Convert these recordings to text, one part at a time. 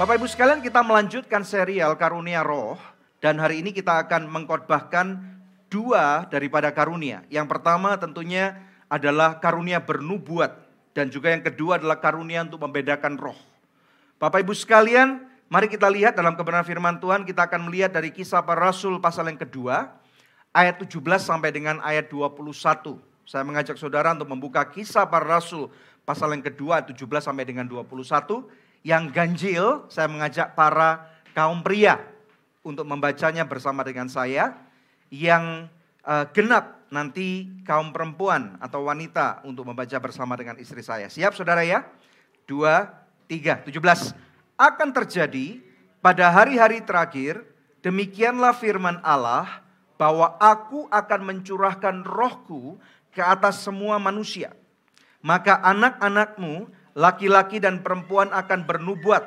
Bapak Ibu sekalian kita melanjutkan serial Karunia Roh dan hari ini kita akan mengkhotbahkan dua daripada karunia. Yang pertama tentunya adalah karunia bernubuat dan juga yang kedua adalah karunia untuk membedakan roh. Bapak Ibu sekalian, mari kita lihat dalam kebenaran firman Tuhan kita akan melihat dari kisah para rasul pasal yang kedua ayat 17 sampai dengan ayat 21. Saya mengajak saudara untuk membuka kisah para rasul pasal yang kedua 17 sampai dengan 21 yang ganjil, saya mengajak para kaum pria untuk membacanya bersama dengan saya. Yang uh, genap nanti kaum perempuan atau wanita untuk membaca bersama dengan istri saya. Siap saudara ya? Dua, tiga, tujuh belas. Akan terjadi pada hari-hari terakhir, demikianlah firman Allah, bahwa aku akan mencurahkan rohku ke atas semua manusia. Maka anak-anakmu laki-laki dan perempuan akan bernubuat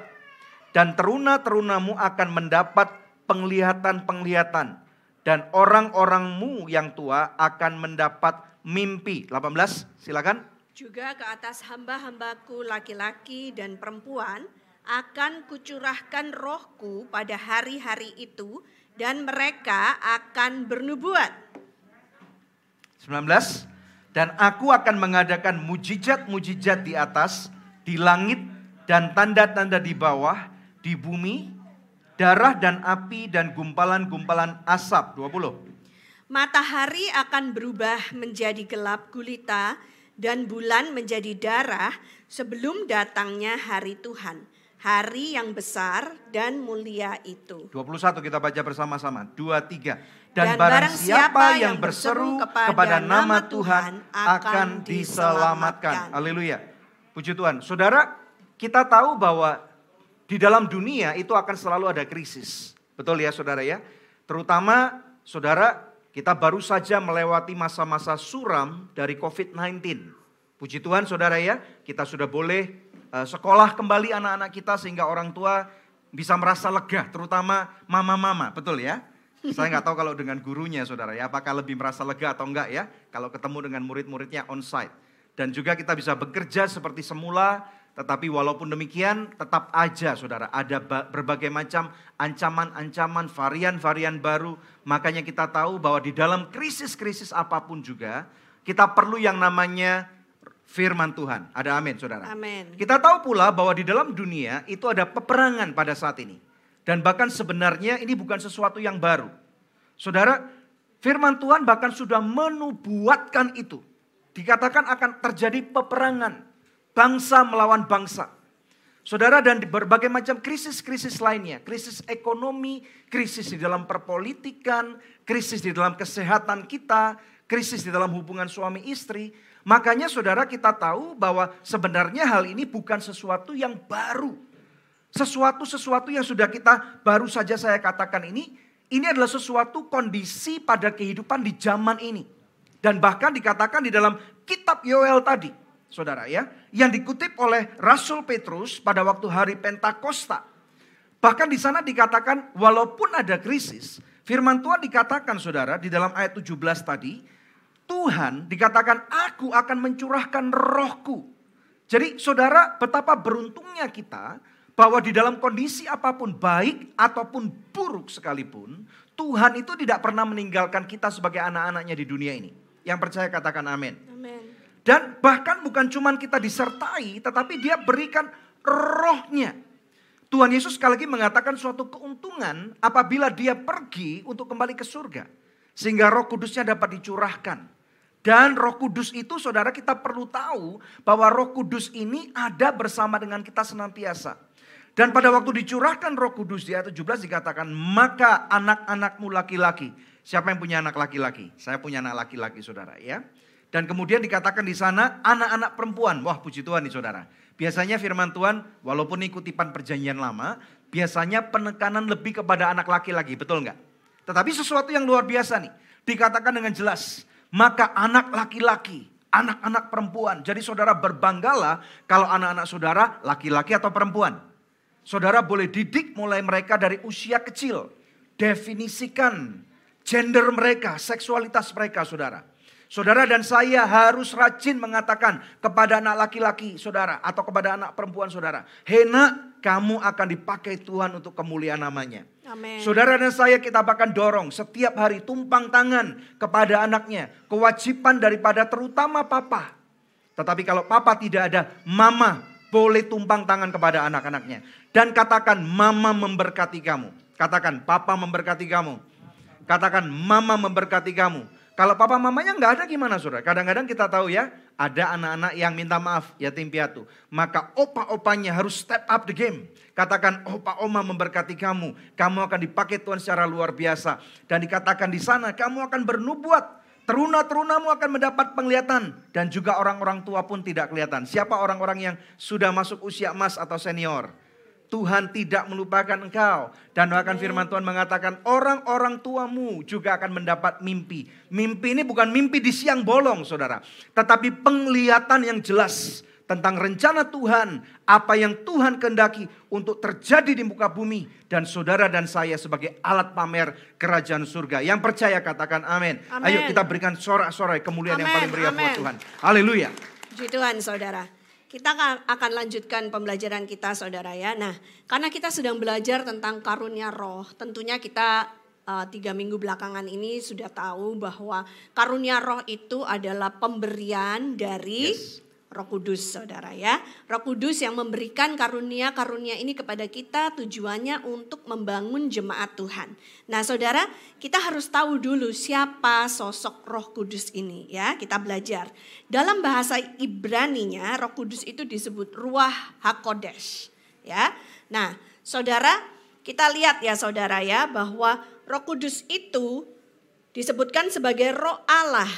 dan teruna-terunamu akan mendapat penglihatan-penglihatan dan orang-orangmu yang tua akan mendapat mimpi. 18, silakan. Juga ke atas hamba-hambaku laki-laki dan perempuan akan kucurahkan rohku pada hari-hari itu dan mereka akan bernubuat. 19 dan aku akan mengadakan mujizat-mujizat di atas, di langit, dan tanda-tanda di bawah, di bumi, darah dan api dan gumpalan-gumpalan asap. 20. Matahari akan berubah menjadi gelap gulita dan bulan menjadi darah sebelum datangnya hari Tuhan. Hari yang besar dan mulia itu. 21 kita baca bersama-sama. 23. Dan, barang siapa yang berseru kepada nama Tuhan akan diselamatkan. Haleluya. Puji Tuhan. Saudara, kita tahu bahwa di dalam dunia itu akan selalu ada krisis. Betul ya saudara ya? Terutama saudara, kita baru saja melewati masa-masa suram dari COVID-19. Puji Tuhan saudara ya, kita sudah boleh uh, sekolah kembali anak-anak kita sehingga orang tua bisa merasa lega, terutama mama-mama, betul ya? Saya nggak tahu kalau dengan gurunya saudara ya, apakah lebih merasa lega atau enggak ya, kalau ketemu dengan murid-muridnya on-site. Dan juga kita bisa bekerja seperti semula, tetapi walaupun demikian tetap aja saudara, ada berbagai macam ancaman-ancaman, varian-varian baru. Makanya kita tahu bahwa di dalam krisis-krisis apa pun juga, kita perlu yang namanya firman Tuhan. Ada amin saudara. Amin. Kita tahu pula bahwa di dalam dunia itu ada peperangan pada saat ini. Dan bahkan sebenarnya ini bukan sesuatu yang baru. Saudara, firman Tuhan bahkan sudah menubuatkan itu. Dikatakan akan terjadi peperangan. Bangsa melawan bangsa. Saudara dan berbagai macam krisis-krisis lainnya. Krisis ekonomi, krisis di dalam perpolitikan, krisis di dalam kesehatan kita, krisis di dalam hubungan suami istri. Makanya saudara kita tahu bahwa sebenarnya hal ini bukan sesuatu yang baru sesuatu-sesuatu yang sudah kita baru saja saya katakan ini, ini adalah sesuatu kondisi pada kehidupan di zaman ini. Dan bahkan dikatakan di dalam kitab Yoel tadi, saudara ya, yang dikutip oleh Rasul Petrus pada waktu hari Pentakosta. Bahkan di sana dikatakan walaupun ada krisis, firman Tuhan dikatakan saudara di dalam ayat 17 tadi, Tuhan dikatakan aku akan mencurahkan rohku. Jadi saudara betapa beruntungnya kita bahwa di dalam kondisi apa pun baik ataupun buruk sekalipun, Tuhan itu tidak pernah meninggalkan kita sebagai anak-anaknya di dunia ini. Yang percaya katakan amin. Dan bahkan bukan cuma kita disertai, tetapi dia berikan rohnya. Tuhan Yesus sekali lagi mengatakan suatu keuntungan apabila dia pergi untuk kembali ke surga. Sehingga roh kudusnya dapat dicurahkan. Dan roh kudus itu saudara kita perlu tahu bahwa roh kudus ini ada bersama dengan kita senantiasa. Dan pada waktu dicurahkan roh kudus di ayat 17 dikatakan, maka anak-anakmu laki-laki. Siapa yang punya anak laki-laki? Saya punya anak laki-laki saudara ya. Dan kemudian dikatakan di sana anak-anak perempuan. Wah puji Tuhan nih saudara. Biasanya firman Tuhan walaupun ini kutipan perjanjian lama. Biasanya penekanan lebih kepada anak laki-laki. Betul nggak? Tetapi sesuatu yang luar biasa nih. Dikatakan dengan jelas. Maka anak laki-laki anak-anak perempuan. Jadi saudara berbanggalah kalau anak-anak saudara laki-laki atau perempuan. Saudara boleh didik mulai mereka dari usia kecil. Definisikan gender mereka, seksualitas mereka saudara. Saudara dan saya harus rajin mengatakan kepada anak laki-laki saudara atau kepada anak perempuan saudara. Hena kamu akan dipakai Tuhan untuk kemuliaan namanya. Amin. Saudara dan saya kita bahkan dorong setiap hari tumpang tangan kepada anaknya. Kewajiban daripada terutama papa. Tetapi kalau papa tidak ada, mama boleh tumpang tangan kepada anak-anaknya. Dan katakan mama memberkati kamu. Katakan papa memberkati kamu. Katakan mama memberkati kamu. Kalau papa mamanya nggak ada gimana saudara? Kadang-kadang kita tahu ya, ada anak-anak yang minta maaf yatim piatu. Maka opa-opanya harus step up the game. Katakan opa oma memberkati kamu. Kamu akan dipakai Tuhan secara luar biasa. Dan dikatakan di sana kamu akan bernubuat. Teruna-terunamu akan mendapat penglihatan. Dan juga orang-orang tua pun tidak kelihatan. Siapa orang-orang yang sudah masuk usia emas atau senior? Tuhan tidak melupakan engkau. Dan bahkan firman Tuhan mengatakan orang-orang tuamu juga akan mendapat mimpi. Mimpi ini bukan mimpi di siang bolong saudara. Tetapi penglihatan yang jelas tentang rencana Tuhan. Apa yang Tuhan kendaki untuk terjadi di muka bumi. Dan saudara dan saya sebagai alat pamer kerajaan surga. Yang percaya katakan amin. Ayo kita berikan sorak-sorai kemuliaan amen, yang paling meriah buat Tuhan. Haleluya. Puji Tuhan saudara. Kita akan lanjutkan pembelajaran kita saudara ya. Nah karena kita sedang belajar tentang karunia roh. Tentunya kita uh, tiga minggu belakangan ini sudah tahu bahwa karunia roh itu adalah pemberian dari yes. Roh Kudus Saudara ya. Roh Kudus yang memberikan karunia-karunia ini kepada kita tujuannya untuk membangun jemaat Tuhan. Nah, Saudara, kita harus tahu dulu siapa sosok Roh Kudus ini ya. Kita belajar. Dalam bahasa Ibrani-nya Roh Kudus itu disebut Ruah HaKodesh ya. Nah, Saudara, kita lihat ya Saudara ya bahwa Roh Kudus itu disebutkan sebagai Roh Allah,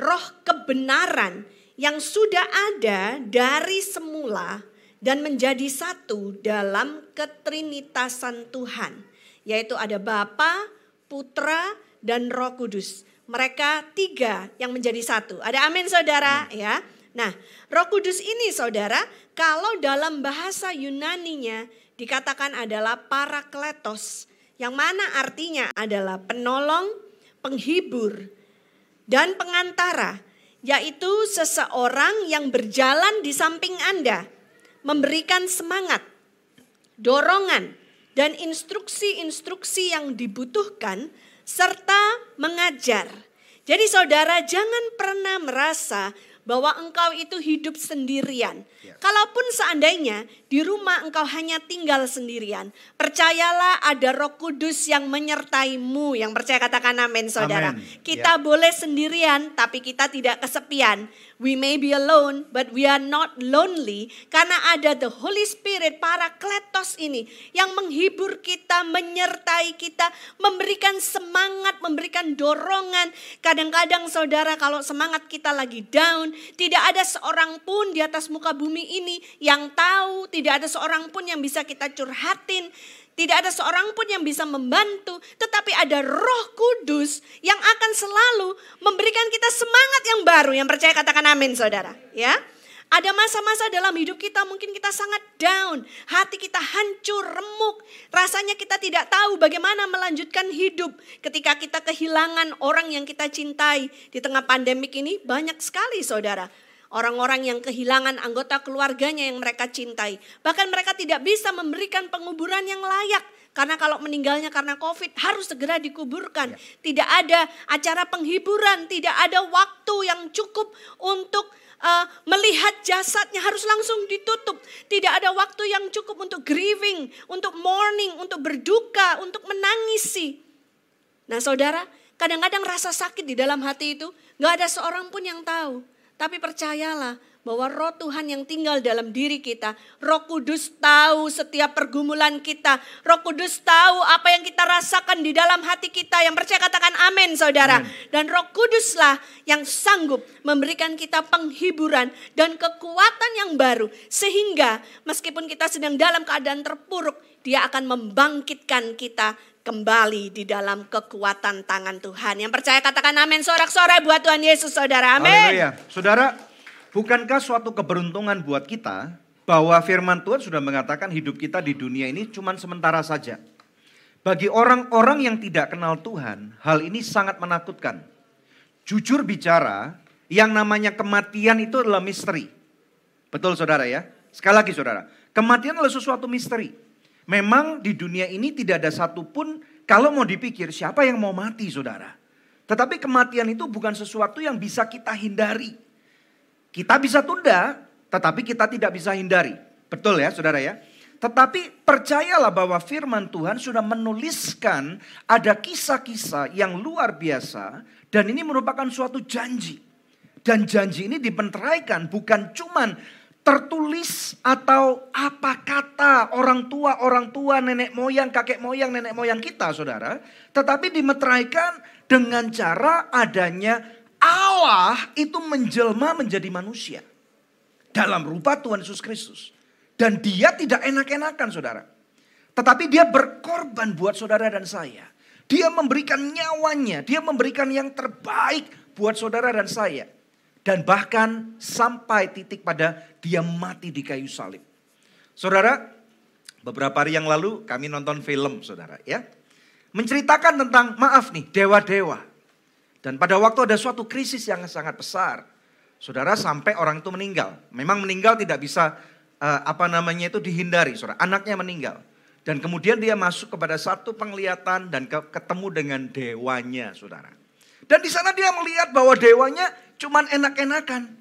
Roh kebenaran yang sudah ada dari semula dan menjadi satu dalam ketrinitasan Tuhan, yaitu ada Bapa, Putra, dan Roh Kudus. Mereka tiga yang menjadi satu. Ada amin saudara ya. Nah, Roh Kudus ini saudara, kalau dalam bahasa Yunaninya dikatakan adalah parakletos, yang mana artinya adalah penolong, penghibur, dan pengantara yaitu seseorang yang berjalan di samping Anda, memberikan semangat, dorongan, dan instruksi-instruksi yang dibutuhkan, serta mengajar. Jadi, saudara, jangan pernah merasa bahwa engkau itu hidup sendirian. Ya. Kalaupun seandainya di rumah engkau hanya tinggal sendirian, percayalah ada Roh Kudus yang menyertaimu. Yang percaya katakan amin, Saudara. Amen. Kita ya. boleh sendirian tapi kita tidak kesepian. We may be alone, but we are not lonely karena ada the Holy Spirit, para kletos ini yang menghibur kita, menyertai kita, memberikan semangat, memberikan dorongan. Kadang-kadang saudara kalau semangat kita lagi down, tidak ada seorang pun di atas muka bumi ini yang tahu, tidak ada seorang pun yang bisa kita curhatin, tidak ada seorang pun yang bisa membantu, tetapi ada Roh Kudus yang akan selalu memberikan kita semangat yang baru. Yang percaya katakan amin, Saudara, ya. Ada masa-masa dalam hidup kita mungkin kita sangat down, hati kita hancur, remuk, rasanya kita tidak tahu bagaimana melanjutkan hidup. Ketika kita kehilangan orang yang kita cintai. Di tengah pandemik ini banyak sekali saudara orang-orang yang kehilangan anggota keluarganya yang mereka cintai. Bahkan mereka tidak bisa memberikan penguburan yang layak. Karena kalau meninggalnya karena COVID harus segera dikuburkan. Ya. Tidak ada acara penghiburan, tidak ada waktu yang cukup untuk uh, melihat jasadnya harus langsung ditutup. Tidak ada waktu yang cukup untuk grieving, untuk mourning, untuk berduka, untuk menangisi. Nah saudara, kadang-kadang rasa sakit di dalam hati itu gak ada seorang pun yang tahu. Tapi percayalah bahwa roh Tuhan yang tinggal dalam diri kita. Roh Kudus tahu setiap pergumulan kita. Roh Kudus tahu apa yang kita rasakan di dalam hati kita. Yang percaya katakan amin saudara. Amen. Dan roh Kuduslah yang sanggup memberikan kita penghiburan dan kekuatan yang baru. Sehingga meskipun kita sedang dalam keadaan terpuruk. Dia akan membangkitkan kita kembali di dalam kekuatan tangan Tuhan. Yang percaya katakan amin sorak-sorai buat Tuhan Yesus saudara. Amin. Haleluya. Saudara, bukankah suatu keberuntungan buat kita bahwa firman Tuhan sudah mengatakan hidup kita di dunia ini cuma sementara saja. Bagi orang-orang yang tidak kenal Tuhan, hal ini sangat menakutkan. jujur bicara, yang namanya kematian itu adalah misteri. Betul saudara ya? Sekali lagi saudara, kematian adalah sesuatu misteri. Memang di dunia ini tidak ada satupun kalau mau dipikir siapa yang mau mati saudara. Tetapi kematian itu bukan sesuatu yang bisa kita hindari. Kita bisa tunda, tetapi kita tidak bisa hindari. Betul ya saudara ya? Tetapi percayalah bahwa firman Tuhan sudah menuliskan ada kisah-kisah yang luar biasa dan ini merupakan suatu janji. Dan janji ini dipenteraikan bukan cuman tertulis atau apa kata orang tua, orang tua, nenek moyang, kakek moyang, nenek moyang kita saudara. Tetapi dimeteraikan dengan cara adanya Allah itu menjelma menjadi manusia. Dalam rupa Tuhan Yesus Kristus. Dan dia tidak enak-enakan saudara. Tetapi dia berkorban buat saudara dan saya. Dia memberikan nyawanya, dia memberikan yang terbaik buat saudara dan saya dan bahkan sampai titik pada dia mati di kayu salib. Saudara, beberapa hari yang lalu kami nonton film, saudara, ya. Menceritakan tentang maaf nih, dewa-dewa. Dan pada waktu ada suatu krisis yang sangat besar, saudara sampai orang itu meninggal. Memang meninggal tidak bisa uh, apa namanya itu dihindari, saudara. Anaknya meninggal. Dan kemudian dia masuk kepada satu penglihatan dan ke, ketemu dengan dewanya, saudara. Dan di sana dia melihat bahwa dewanya cuman enak-enakan.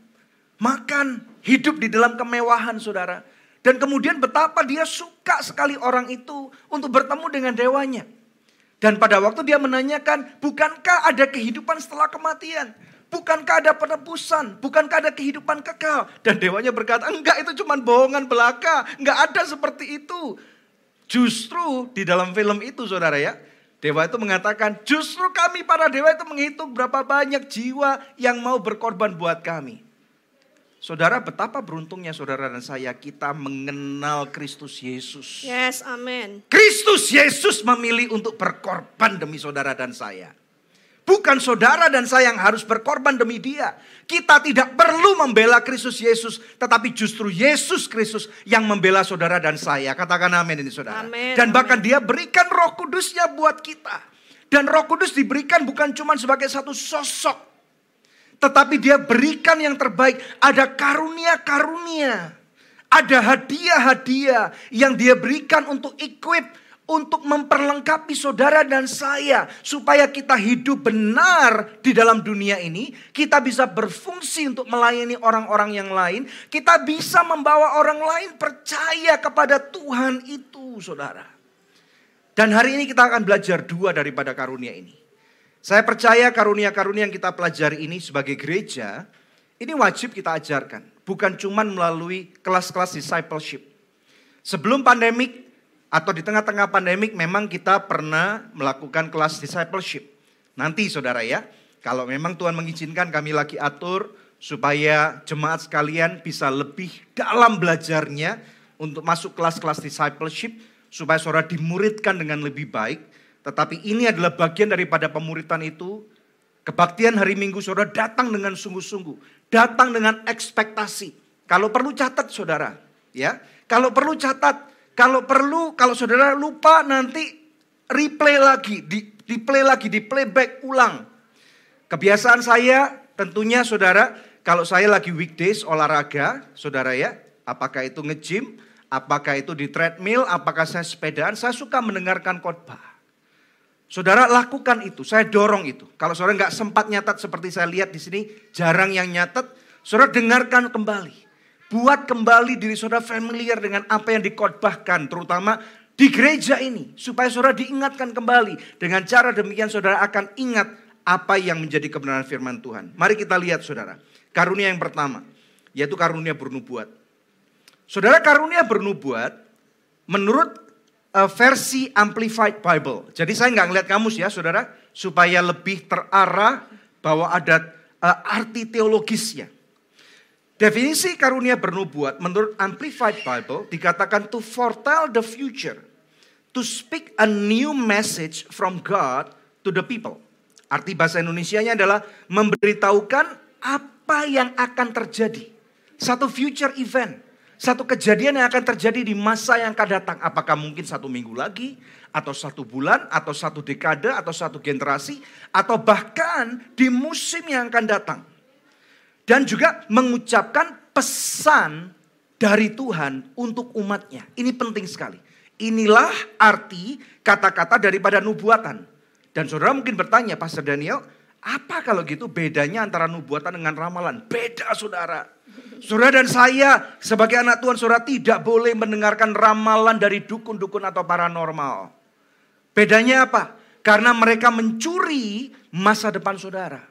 Makan, hidup di dalam kemewahan saudara. Dan kemudian betapa dia suka sekali orang itu untuk bertemu dengan dewanya. Dan pada waktu dia menanyakan, bukankah ada kehidupan setelah kematian? Bukankah ada penebusan? Bukankah ada kehidupan kekal? Dan dewanya berkata, enggak itu cuma bohongan belaka. Enggak ada seperti itu. Justru di dalam film itu saudara ya, Dewa itu mengatakan, justru kami para dewa itu menghitung berapa banyak jiwa yang mau berkorban buat kami. Saudara, betapa beruntungnya saudara dan saya kita mengenal Kristus Yesus. Yes, amin. Kristus Yesus memilih untuk berkorban demi saudara dan saya. Bukan saudara dan saya yang harus berkorban demi dia. Kita tidak perlu membela Kristus Yesus. Tetapi justru Yesus Kristus yang membela saudara dan saya. Katakan amin ini saudara. Amin, dan bahkan dia berikan roh kudusnya buat kita. Dan roh kudus diberikan bukan cuma sebagai satu sosok. Tetapi dia berikan yang terbaik. Ada karunia-karunia. Ada hadiah-hadiah yang dia berikan untuk equip untuk memperlengkapi saudara dan saya supaya kita hidup benar di dalam dunia ini, kita bisa berfungsi untuk melayani orang-orang yang lain, kita bisa membawa orang lain percaya kepada Tuhan itu, Saudara. Dan hari ini kita akan belajar dua daripada karunia ini. Saya percaya karunia-karunia yang kita pelajari ini sebagai gereja, ini wajib kita ajarkan, bukan cuma melalui kelas-kelas discipleship. Sebelum pandemik, atau di tengah-tengah pandemik memang kita pernah melakukan kelas discipleship. Nanti saudara ya, kalau memang Tuhan mengizinkan kami lagi atur supaya jemaat sekalian bisa lebih dalam belajarnya untuk masuk kelas-kelas discipleship supaya saudara dimuridkan dengan lebih baik. Tetapi ini adalah bagian daripada pemuritan itu. Kebaktian hari Minggu saudara datang dengan sungguh-sungguh, datang dengan ekspektasi. Kalau perlu catat saudara, ya. Kalau perlu catat kalau perlu, kalau saudara lupa nanti replay lagi, di, di play lagi, di playback ulang. Kebiasaan saya tentunya saudara, kalau saya lagi weekdays olahraga, saudara ya, apakah itu nge-gym, apakah itu di treadmill, apakah saya sepedaan, saya suka mendengarkan khotbah. Saudara lakukan itu, saya dorong itu. Kalau saudara nggak sempat nyatat seperti saya lihat di sini, jarang yang nyatat, saudara dengarkan kembali. Buat kembali diri saudara familiar dengan apa yang dikotbahkan. Terutama di gereja ini. Supaya saudara diingatkan kembali. Dengan cara demikian saudara akan ingat apa yang menjadi kebenaran firman Tuhan. Mari kita lihat saudara. Karunia yang pertama. Yaitu karunia bernubuat. Saudara karunia bernubuat. Menurut versi Amplified Bible. Jadi saya nggak ngeliat kamus ya saudara. Supaya lebih terarah bahwa ada uh, arti teologisnya. Definisi karunia bernubuat menurut Amplified Bible dikatakan to foretell the future. To speak a new message from God to the people. Arti bahasa Indonesia-nya adalah memberitahukan apa yang akan terjadi. Satu future event. Satu kejadian yang akan terjadi di masa yang akan datang. Apakah mungkin satu minggu lagi, atau satu bulan, atau satu dekade, atau satu generasi, atau bahkan di musim yang akan datang. Dan juga mengucapkan pesan dari Tuhan untuk umatnya. Ini penting sekali. Inilah arti kata-kata daripada nubuatan. Dan saudara mungkin bertanya, Pastor Daniel, apa kalau gitu bedanya antara nubuatan dengan ramalan? Beda saudara. Saudara dan saya sebagai anak Tuhan saudara tidak boleh mendengarkan ramalan dari dukun-dukun atau paranormal. Bedanya apa? Karena mereka mencuri masa depan saudara.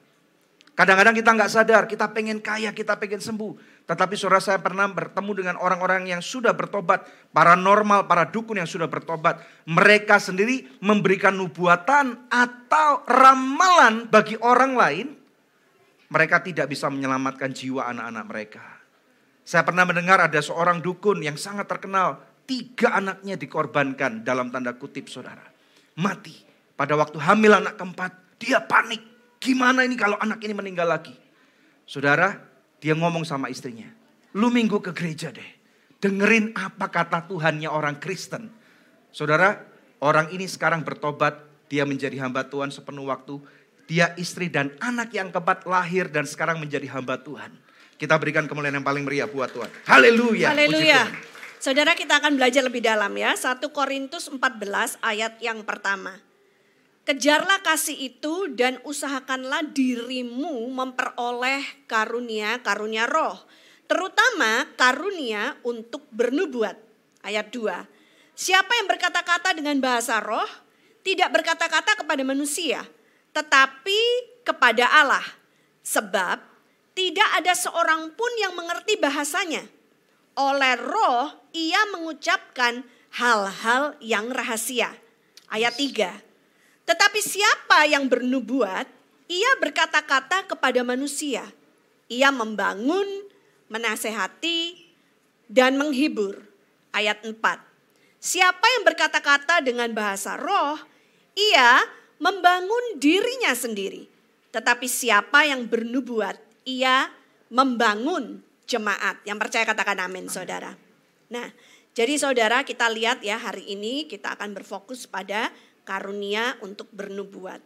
Kadang-kadang kita nggak sadar, kita pengen kaya, kita pengen sembuh. Tetapi saudara saya pernah bertemu dengan orang-orang yang sudah bertobat, paranormal, para dukun yang sudah bertobat. Mereka sendiri memberikan nubuatan atau ramalan bagi orang lain. Mereka tidak bisa menyelamatkan jiwa anak-anak mereka. Saya pernah mendengar ada seorang dukun yang sangat terkenal. Tiga anaknya dikorbankan dalam tanda kutip saudara. Mati. Pada waktu hamil anak keempat, dia panik Gimana ini kalau anak ini meninggal lagi? Saudara, dia ngomong sama istrinya. Lu minggu ke gereja deh. Dengerin apa kata Tuhannya orang Kristen. Saudara, orang ini sekarang bertobat. Dia menjadi hamba Tuhan sepenuh waktu. Dia istri dan anak yang keempat lahir dan sekarang menjadi hamba Tuhan. Kita berikan kemuliaan yang paling meriah buat Tuhan. Haleluya. Haleluya. Saudara kita akan belajar lebih dalam ya. 1 Korintus 14 ayat yang pertama. Kejarlah kasih itu dan usahakanlah dirimu memperoleh karunia-karunia roh. Terutama karunia untuk bernubuat. Ayat 2. Siapa yang berkata-kata dengan bahasa roh, tidak berkata-kata kepada manusia, tetapi kepada Allah. Sebab tidak ada seorang pun yang mengerti bahasanya. Oleh roh ia mengucapkan hal-hal yang rahasia. Ayat 3 tetapi siapa yang bernubuat, ia berkata-kata kepada manusia. Ia membangun, menasehati, dan menghibur. Ayat 4. Siapa yang berkata-kata dengan bahasa roh, ia membangun dirinya sendiri. Tetapi siapa yang bernubuat, ia membangun jemaat. Yang percaya katakan amin saudara. Nah jadi saudara kita lihat ya hari ini kita akan berfokus pada karunia untuk bernubuat.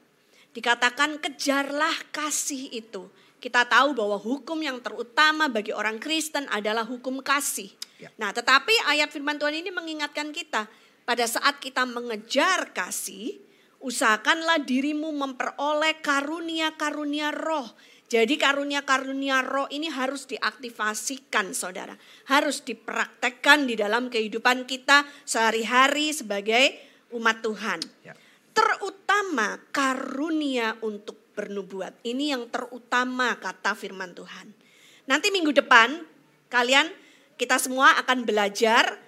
Dikatakan kejarlah kasih itu. Kita tahu bahwa hukum yang terutama bagi orang Kristen adalah hukum kasih. Ya. Nah, tetapi ayat firman Tuhan ini mengingatkan kita pada saat kita mengejar kasih, usahakanlah dirimu memperoleh karunia-karunia roh. Jadi karunia-karunia roh ini harus diaktifasikan saudara. Harus dipraktekkan di dalam kehidupan kita sehari-hari sebagai umat Tuhan. Ya. Terutama karunia untuk bernubuat. Ini yang terutama kata firman Tuhan. Nanti minggu depan kalian kita semua akan belajar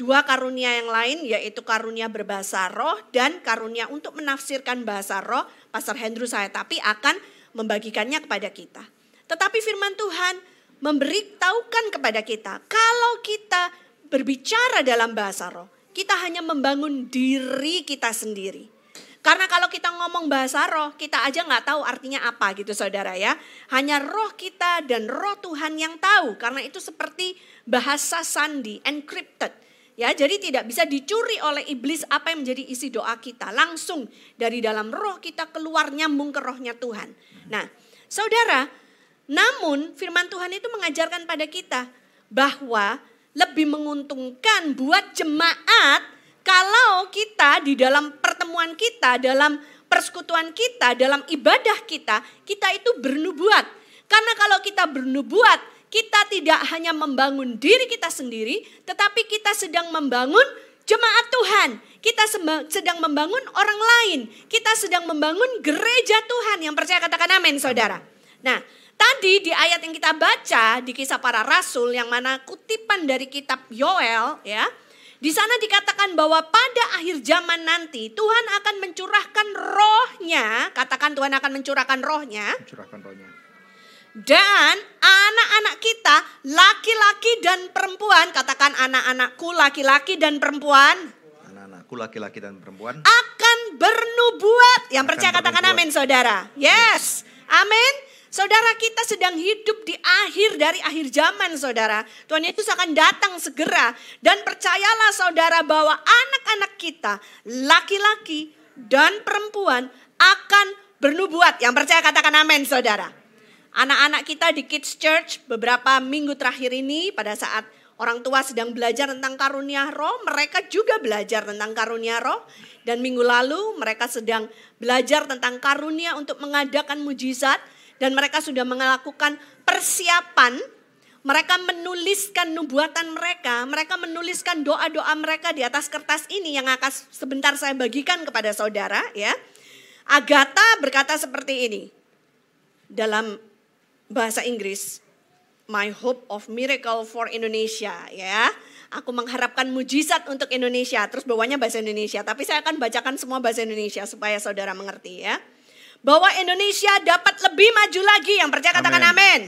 dua karunia yang lain yaitu karunia berbahasa roh dan karunia untuk menafsirkan bahasa roh. Pastor Hendro saya tapi akan membagikannya kepada kita. Tetapi firman Tuhan memberitahukan kepada kita kalau kita berbicara dalam bahasa roh kita hanya membangun diri kita sendiri. Karena kalau kita ngomong bahasa roh, kita aja nggak tahu artinya apa gitu saudara ya. Hanya roh kita dan roh Tuhan yang tahu. Karena itu seperti bahasa sandi, encrypted. Ya, jadi tidak bisa dicuri oleh iblis apa yang menjadi isi doa kita. Langsung dari dalam roh kita keluar nyambung ke rohnya Tuhan. Nah, saudara, namun firman Tuhan itu mengajarkan pada kita bahwa lebih menguntungkan buat jemaat kalau kita di dalam pertemuan kita, dalam persekutuan kita, dalam ibadah kita, kita itu bernubuat. Karena kalau kita bernubuat, kita tidak hanya membangun diri kita sendiri, tetapi kita sedang membangun jemaat Tuhan. Kita sedang membangun orang lain. Kita sedang membangun gereja Tuhan yang percaya katakan amin saudara. Nah Tadi di ayat yang kita baca di kisah para rasul yang mana kutipan dari kitab Yoel ya. Di sana dikatakan bahwa pada akhir zaman nanti Tuhan akan mencurahkan rohnya. Katakan Tuhan akan mencurahkan rohnya. Mencurahkan rohnya. Dan anak-anak kita laki-laki dan perempuan. Katakan anak-anakku laki-laki dan perempuan. Anak-anakku laki-laki dan perempuan. Akan bernubuat. Yang akan percaya katakan amin saudara. Yes. Amin. Saudara kita sedang hidup di akhir dari akhir zaman saudara. Tuhan Yesus akan datang segera. Dan percayalah saudara bahwa anak-anak kita, laki-laki dan perempuan akan bernubuat. Yang percaya katakan amin saudara. Anak-anak kita di Kids Church beberapa minggu terakhir ini pada saat orang tua sedang belajar tentang karunia roh, mereka juga belajar tentang karunia roh. Dan minggu lalu mereka sedang belajar tentang karunia untuk mengadakan mujizat dan mereka sudah melakukan persiapan mereka menuliskan nubuatan mereka, mereka menuliskan doa-doa mereka di atas kertas ini yang akan sebentar saya bagikan kepada saudara ya. Agatha berkata seperti ini dalam bahasa Inggris, My hope of miracle for Indonesia ya. Aku mengharapkan mujizat untuk Indonesia. Terus bawahnya bahasa Indonesia, tapi saya akan bacakan semua bahasa Indonesia supaya saudara mengerti ya bahwa Indonesia dapat lebih maju lagi. Yang percaya katakan amin.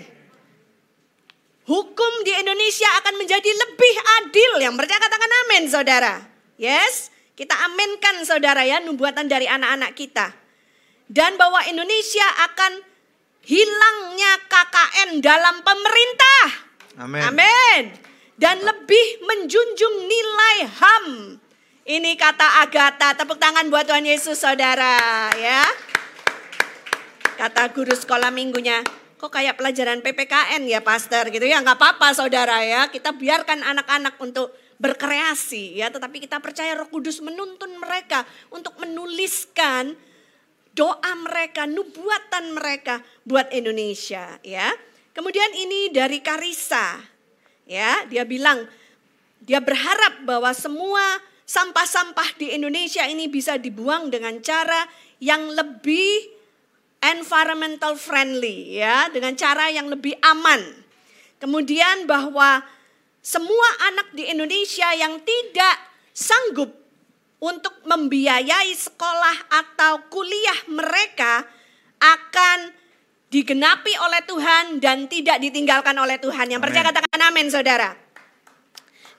Hukum di Indonesia akan menjadi lebih adil. Yang percaya katakan amin saudara. Yes, kita aminkan saudara ya nubuatan dari anak-anak kita. Dan bahwa Indonesia akan hilangnya KKN dalam pemerintah. Amin. Amin. Dan lebih menjunjung nilai HAM. Ini kata Agatha, tepuk tangan buat Tuhan Yesus saudara ya. Kata guru sekolah minggunya, kok kayak pelajaran PPKN ya pastor gitu ya. Nggak apa-apa saudara ya, kita biarkan anak-anak untuk berkreasi ya. Tetapi kita percaya roh kudus menuntun mereka untuk menuliskan doa mereka, nubuatan mereka buat Indonesia ya. Kemudian ini dari Karisa ya, dia bilang dia berharap bahwa semua sampah-sampah di Indonesia ini bisa dibuang dengan cara yang lebih environmental friendly ya, dengan cara yang lebih aman. Kemudian bahwa semua anak di Indonesia yang tidak sanggup untuk membiayai sekolah atau kuliah mereka akan digenapi oleh Tuhan dan tidak ditinggalkan oleh Tuhan. Yang percaya katakan amin saudara.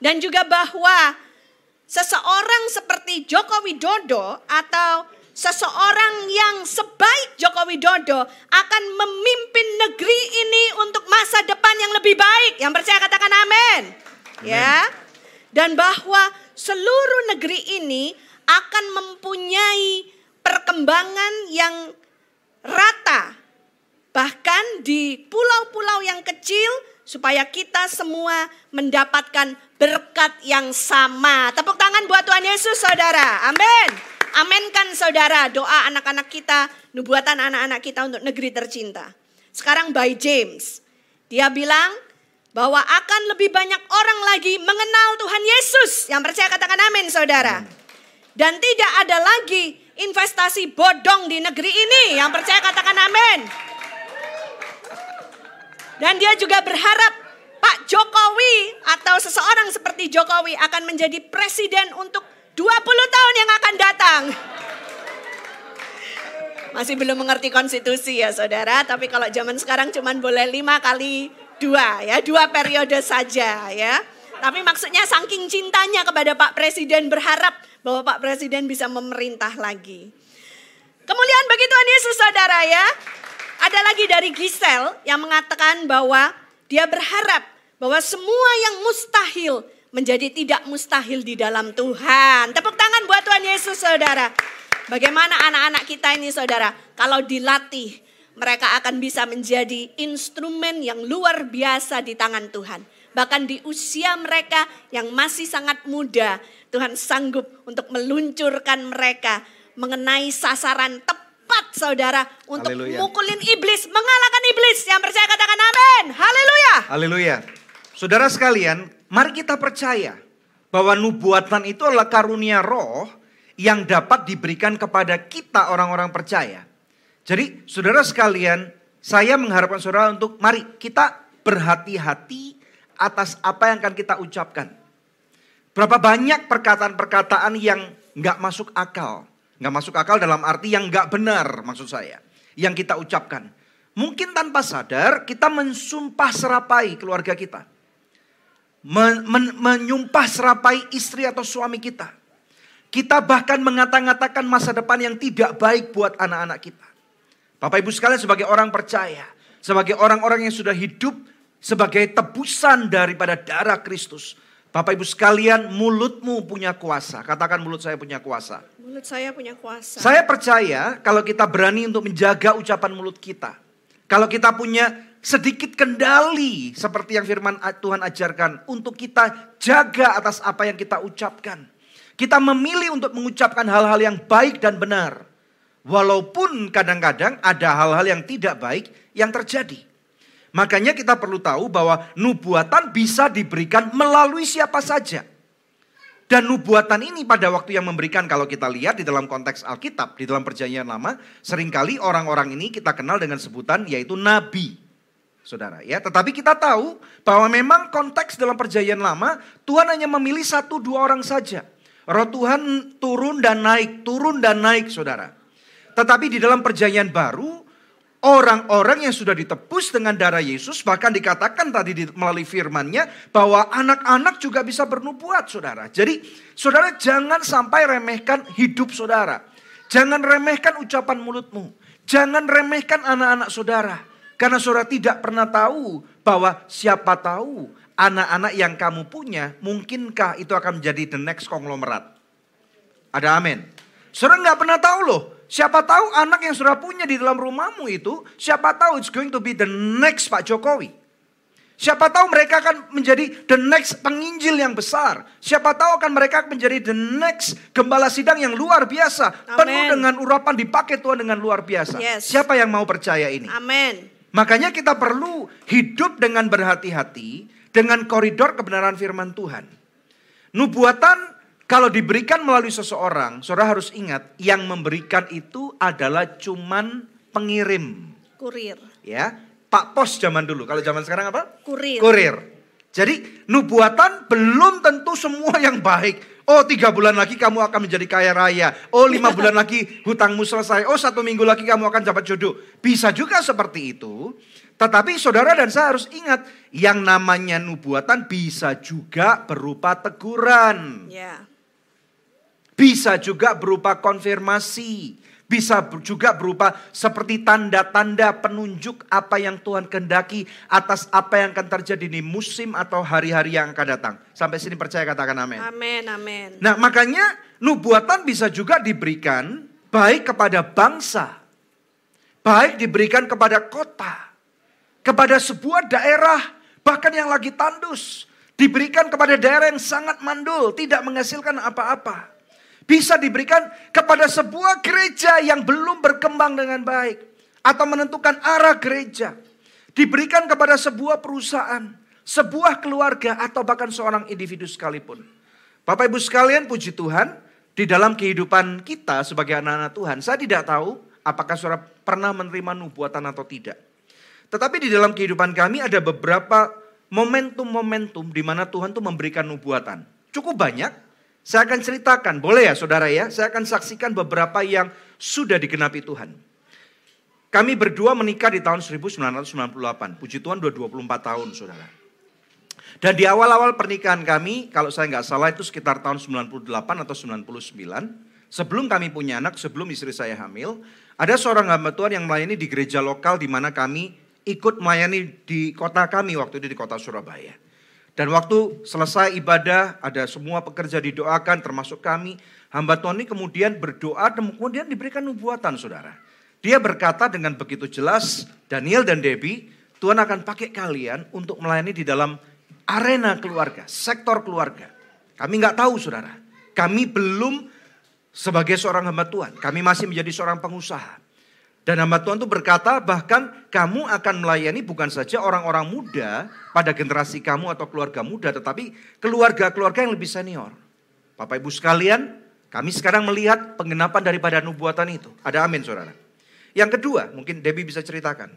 Dan juga bahwa seseorang seperti Joko Widodo atau seseorang yang sebaik Joko Widodo akan memimpin negeri ini untuk masa depan yang lebih baik. Yang percaya katakan amin. Ya. Dan bahwa seluruh negeri ini akan mempunyai perkembangan yang rata. Bahkan di pulau-pulau yang kecil supaya kita semua mendapatkan berkat yang sama. Tepuk tangan buat Tuhan Yesus Saudara. Amin. Aminkan saudara doa anak-anak kita, nubuatan anak-anak kita untuk negeri tercinta. Sekarang by James. Dia bilang bahwa akan lebih banyak orang lagi mengenal Tuhan Yesus. Yang percaya katakan amin saudara. Dan tidak ada lagi investasi bodong di negeri ini. Yang percaya katakan amin. Dan dia juga berharap Pak Jokowi atau seseorang seperti Jokowi akan menjadi presiden untuk 20 tahun yang akan datang. Masih belum mengerti konstitusi ya saudara, tapi kalau zaman sekarang cuma boleh lima kali dua ya, dua periode saja ya. Tapi maksudnya saking cintanya kepada Pak Presiden berharap bahwa Pak Presiden bisa memerintah lagi. Kemuliaan bagi Tuhan Yesus saudara ya. Ada lagi dari Gisel yang mengatakan bahwa dia berharap bahwa semua yang mustahil menjadi tidak mustahil di dalam Tuhan. Tepuk tangan buat Tuhan Yesus saudara. Bagaimana anak-anak kita ini saudara, kalau dilatih mereka akan bisa menjadi instrumen yang luar biasa di tangan Tuhan. Bahkan di usia mereka yang masih sangat muda, Tuhan sanggup untuk meluncurkan mereka mengenai sasaran tepat saudara untuk Haleluya. mukulin iblis, mengalahkan iblis. Yang percaya katakan amin. Haleluya. Haleluya. Saudara sekalian, Mari kita percaya bahwa nubuatan itu adalah karunia roh yang dapat diberikan kepada kita orang-orang percaya. Jadi saudara sekalian, saya mengharapkan saudara untuk mari kita berhati-hati atas apa yang akan kita ucapkan. Berapa banyak perkataan-perkataan yang nggak masuk akal. Nggak masuk akal dalam arti yang nggak benar maksud saya. Yang kita ucapkan. Mungkin tanpa sadar kita mensumpah serapai keluarga kita men, men, menyumpah serapai istri atau suami kita. Kita bahkan mengata-ngatakan masa depan yang tidak baik buat anak-anak kita. Bapak Ibu sekalian sebagai orang percaya, sebagai orang-orang yang sudah hidup sebagai tebusan daripada darah Kristus. Bapak Ibu sekalian, mulutmu punya kuasa. Katakan mulut saya punya kuasa. Mulut saya punya kuasa. Saya percaya kalau kita berani untuk menjaga ucapan mulut kita. Kalau kita punya sedikit kendali seperti yang firman Tuhan ajarkan untuk kita jaga atas apa yang kita ucapkan. Kita memilih untuk mengucapkan hal-hal yang baik dan benar. Walaupun kadang-kadang ada hal-hal yang tidak baik yang terjadi. Makanya kita perlu tahu bahwa nubuatan bisa diberikan melalui siapa saja. Dan nubuatan ini pada waktu yang memberikan kalau kita lihat di dalam konteks Alkitab, di dalam perjanjian lama, sering kali orang-orang ini kita kenal dengan sebutan yaitu nabi. Saudara ya, tetapi kita tahu bahwa memang konteks dalam perjanjian lama Tuhan hanya memilih satu dua orang saja. Roh Tuhan turun dan naik, turun dan naik saudara. Tetapi di dalam perjanjian baru orang-orang yang sudah ditebus dengan darah Yesus bahkan dikatakan tadi melalui firmannya bahwa anak-anak juga bisa bernubuat saudara. Jadi saudara jangan sampai remehkan hidup saudara. Jangan remehkan ucapan mulutmu. Jangan remehkan anak-anak saudara. Karena saudara tidak pernah tahu bahwa siapa tahu anak-anak yang kamu punya mungkinkah itu akan menjadi the next konglomerat. Ada amin. Saudara nggak pernah tahu loh Siapa tahu anak yang sudah punya di dalam rumahmu itu, siapa tahu it's going to be the next Pak Jokowi. Siapa tahu mereka akan menjadi the next penginjil yang besar. Siapa tahu akan mereka menjadi the next gembala sidang yang luar biasa. Amen. Penuh dengan urapan dipakai Tuhan dengan luar biasa. Yes. Siapa yang mau percaya ini? Amin. Makanya kita perlu hidup dengan berhati-hati dengan koridor kebenaran firman Tuhan. Nubuatan kalau diberikan melalui seseorang, saudara harus ingat yang memberikan itu adalah cuman pengirim. Kurir. Ya, Pak Pos zaman dulu. Kalau zaman sekarang apa? Kurir. Kurir. Jadi nubuatan belum tentu semua yang baik. Oh tiga bulan lagi kamu akan menjadi kaya raya. Oh lima bulan lagi hutangmu selesai. Oh satu minggu lagi kamu akan dapat jodoh. Bisa juga seperti itu. Tetapi saudara dan saya harus ingat. Yang namanya nubuatan bisa juga berupa teguran. Yeah. Bisa juga berupa konfirmasi. Bisa juga berupa seperti tanda-tanda penunjuk apa yang Tuhan kendaki atas apa yang akan terjadi di musim atau hari-hari yang akan datang. Sampai sini percaya katakan amin. Amin, amin. Nah makanya nubuatan bisa juga diberikan baik kepada bangsa. Baik diberikan kepada kota. Kepada sebuah daerah bahkan yang lagi tandus. Diberikan kepada daerah yang sangat mandul, tidak menghasilkan apa-apa bisa diberikan kepada sebuah gereja yang belum berkembang dengan baik atau menentukan arah gereja. Diberikan kepada sebuah perusahaan, sebuah keluarga atau bahkan seorang individu sekalipun. Bapak Ibu sekalian, puji Tuhan, di dalam kehidupan kita sebagai anak-anak Tuhan, saya tidak tahu apakah saudara pernah menerima nubuatan atau tidak. Tetapi di dalam kehidupan kami ada beberapa momentum-momentum di mana Tuhan tuh memberikan nubuatan. Cukup banyak, saya akan ceritakan, boleh ya saudara ya? Saya akan saksikan beberapa yang sudah digenapi Tuhan. Kami berdua menikah di tahun 1998. Puji Tuhan udah 24 tahun saudara. Dan di awal-awal pernikahan kami, kalau saya nggak salah itu sekitar tahun 98 atau 99. Sebelum kami punya anak, sebelum istri saya hamil, ada seorang hamba Tuhan yang melayani di gereja lokal di mana kami ikut melayani di kota kami waktu itu di kota Surabaya. Dan waktu selesai ibadah, ada semua pekerja didoakan termasuk kami. Hamba ini kemudian berdoa dan kemudian diberikan nubuatan saudara. Dia berkata dengan begitu jelas, Daniel dan Debbie, Tuhan akan pakai kalian untuk melayani di dalam arena keluarga, sektor keluarga. Kami nggak tahu saudara. Kami belum sebagai seorang hamba Tuhan. Kami masih menjadi seorang pengusaha. Dan hamba Tuhan itu berkata bahkan kamu akan melayani bukan saja orang-orang muda pada generasi kamu atau keluarga muda tetapi keluarga-keluarga yang lebih senior. Bapak Ibu sekalian, kami sekarang melihat penggenapan daripada nubuatan itu. Ada amin saudara. Yang kedua, mungkin Debbie bisa ceritakan.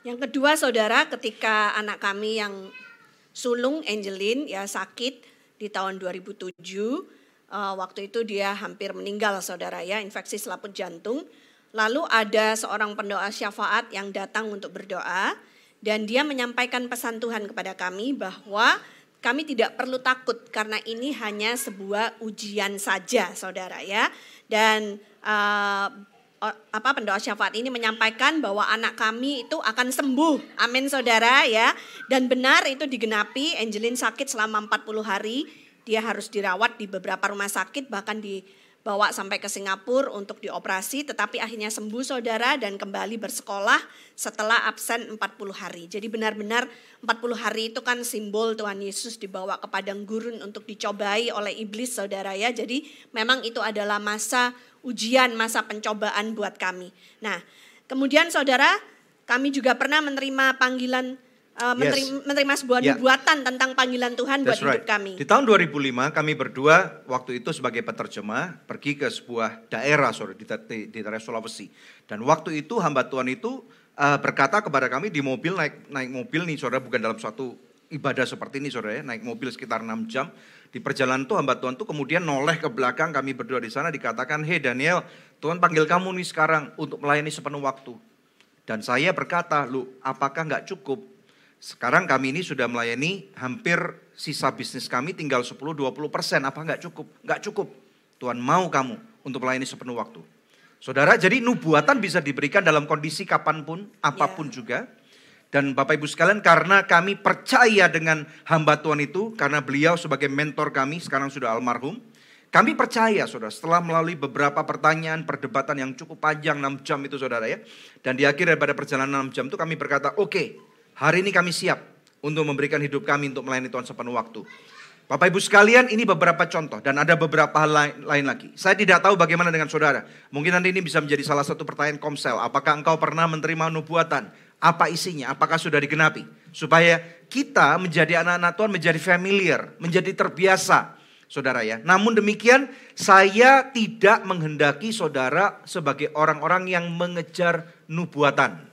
Yang kedua saudara ketika anak kami yang sulung Angelin ya sakit di tahun 2007. Uh, waktu itu dia hampir meninggal saudara ya, infeksi selaput jantung. Lalu ada seorang pendoa syafaat yang datang untuk berdoa dan dia menyampaikan pesan Tuhan kepada kami bahwa kami tidak perlu takut karena ini hanya sebuah ujian saja, saudara ya. Dan uh, apa pendoa syafaat ini menyampaikan bahwa anak kami itu akan sembuh. Amin Saudara ya. Dan benar itu digenapi. Angelin sakit selama 40 hari. Dia harus dirawat di beberapa rumah sakit bahkan dibawa sampai ke Singapura untuk dioperasi tetapi akhirnya sembuh Saudara dan kembali bersekolah setelah absen 40 hari. Jadi benar-benar 40 hari itu kan simbol Tuhan Yesus dibawa ke padang gurun untuk dicobai oleh iblis Saudara ya. Jadi memang itu adalah masa ujian, masa pencobaan buat kami. Nah, kemudian saudara, kami juga pernah menerima panggilan, uh, menerima, menerima sebuah Yeah. nubuatan tentang panggilan Tuhan buat That's right. hidup kami. Di tahun 2005 kami berdua waktu itu sebagai penerjemah pergi ke sebuah daerah sorry, di, di, di daerah Sulawesi. Dan waktu itu hamba Tuhan itu uh, berkata kepada kami di mobil naik naik mobil nih saudara bukan dalam suatu ibadah seperti ini saudara ya naik mobil sekitar 6 jam di perjalanan tuh hamba Tuhan tuh kemudian noleh ke belakang kami berdua di sana dikatakan hei Daniel Tuhan panggil kamu nih sekarang untuk melayani sepenuh waktu dan saya berkata lu apakah nggak cukup sekarang kami ini sudah melayani hampir sisa bisnis kami tinggal 10-20 persen. Apa nggak cukup? Nggak cukup. Tuhan mau kamu untuk melayani sepenuh waktu. Saudara, jadi nubuatan bisa diberikan dalam kondisi kapan pun, apa pun juga. Dan Bapak Ibu sekalian karena kami percaya dengan hamba Tuhan itu, karena beliau sebagai mentor kami, sekarang sudah almarhum. Kami percaya saudara, setelah melalui beberapa pertanyaan, perdebatan yang cukup panjang, 6 jam itu saudara ya. Dan di akhir daripada perjalanan 6 jam itu kami berkata, oke hari ini kami siap untuk memberikan hidup kami untuk melayani Tuhan sepenuh waktu. Bapak Ibu sekalian ini beberapa contoh dan ada beberapa hal lain, lain lagi. Saya tidak tahu bagaimana dengan saudara. Mungkin nanti ini bisa menjadi salah satu pertanyaan komsel. Apakah engkau pernah menerima nubuatan? Apa isinya? Apakah sudah digenapi? Supaya kita menjadi anak-anak Tuhan menjadi familiar, menjadi terbiasa. Saudara ya. Namun demikian saya tidak menghendaki saudara sebagai orang-orang yang mengejar nubuatan.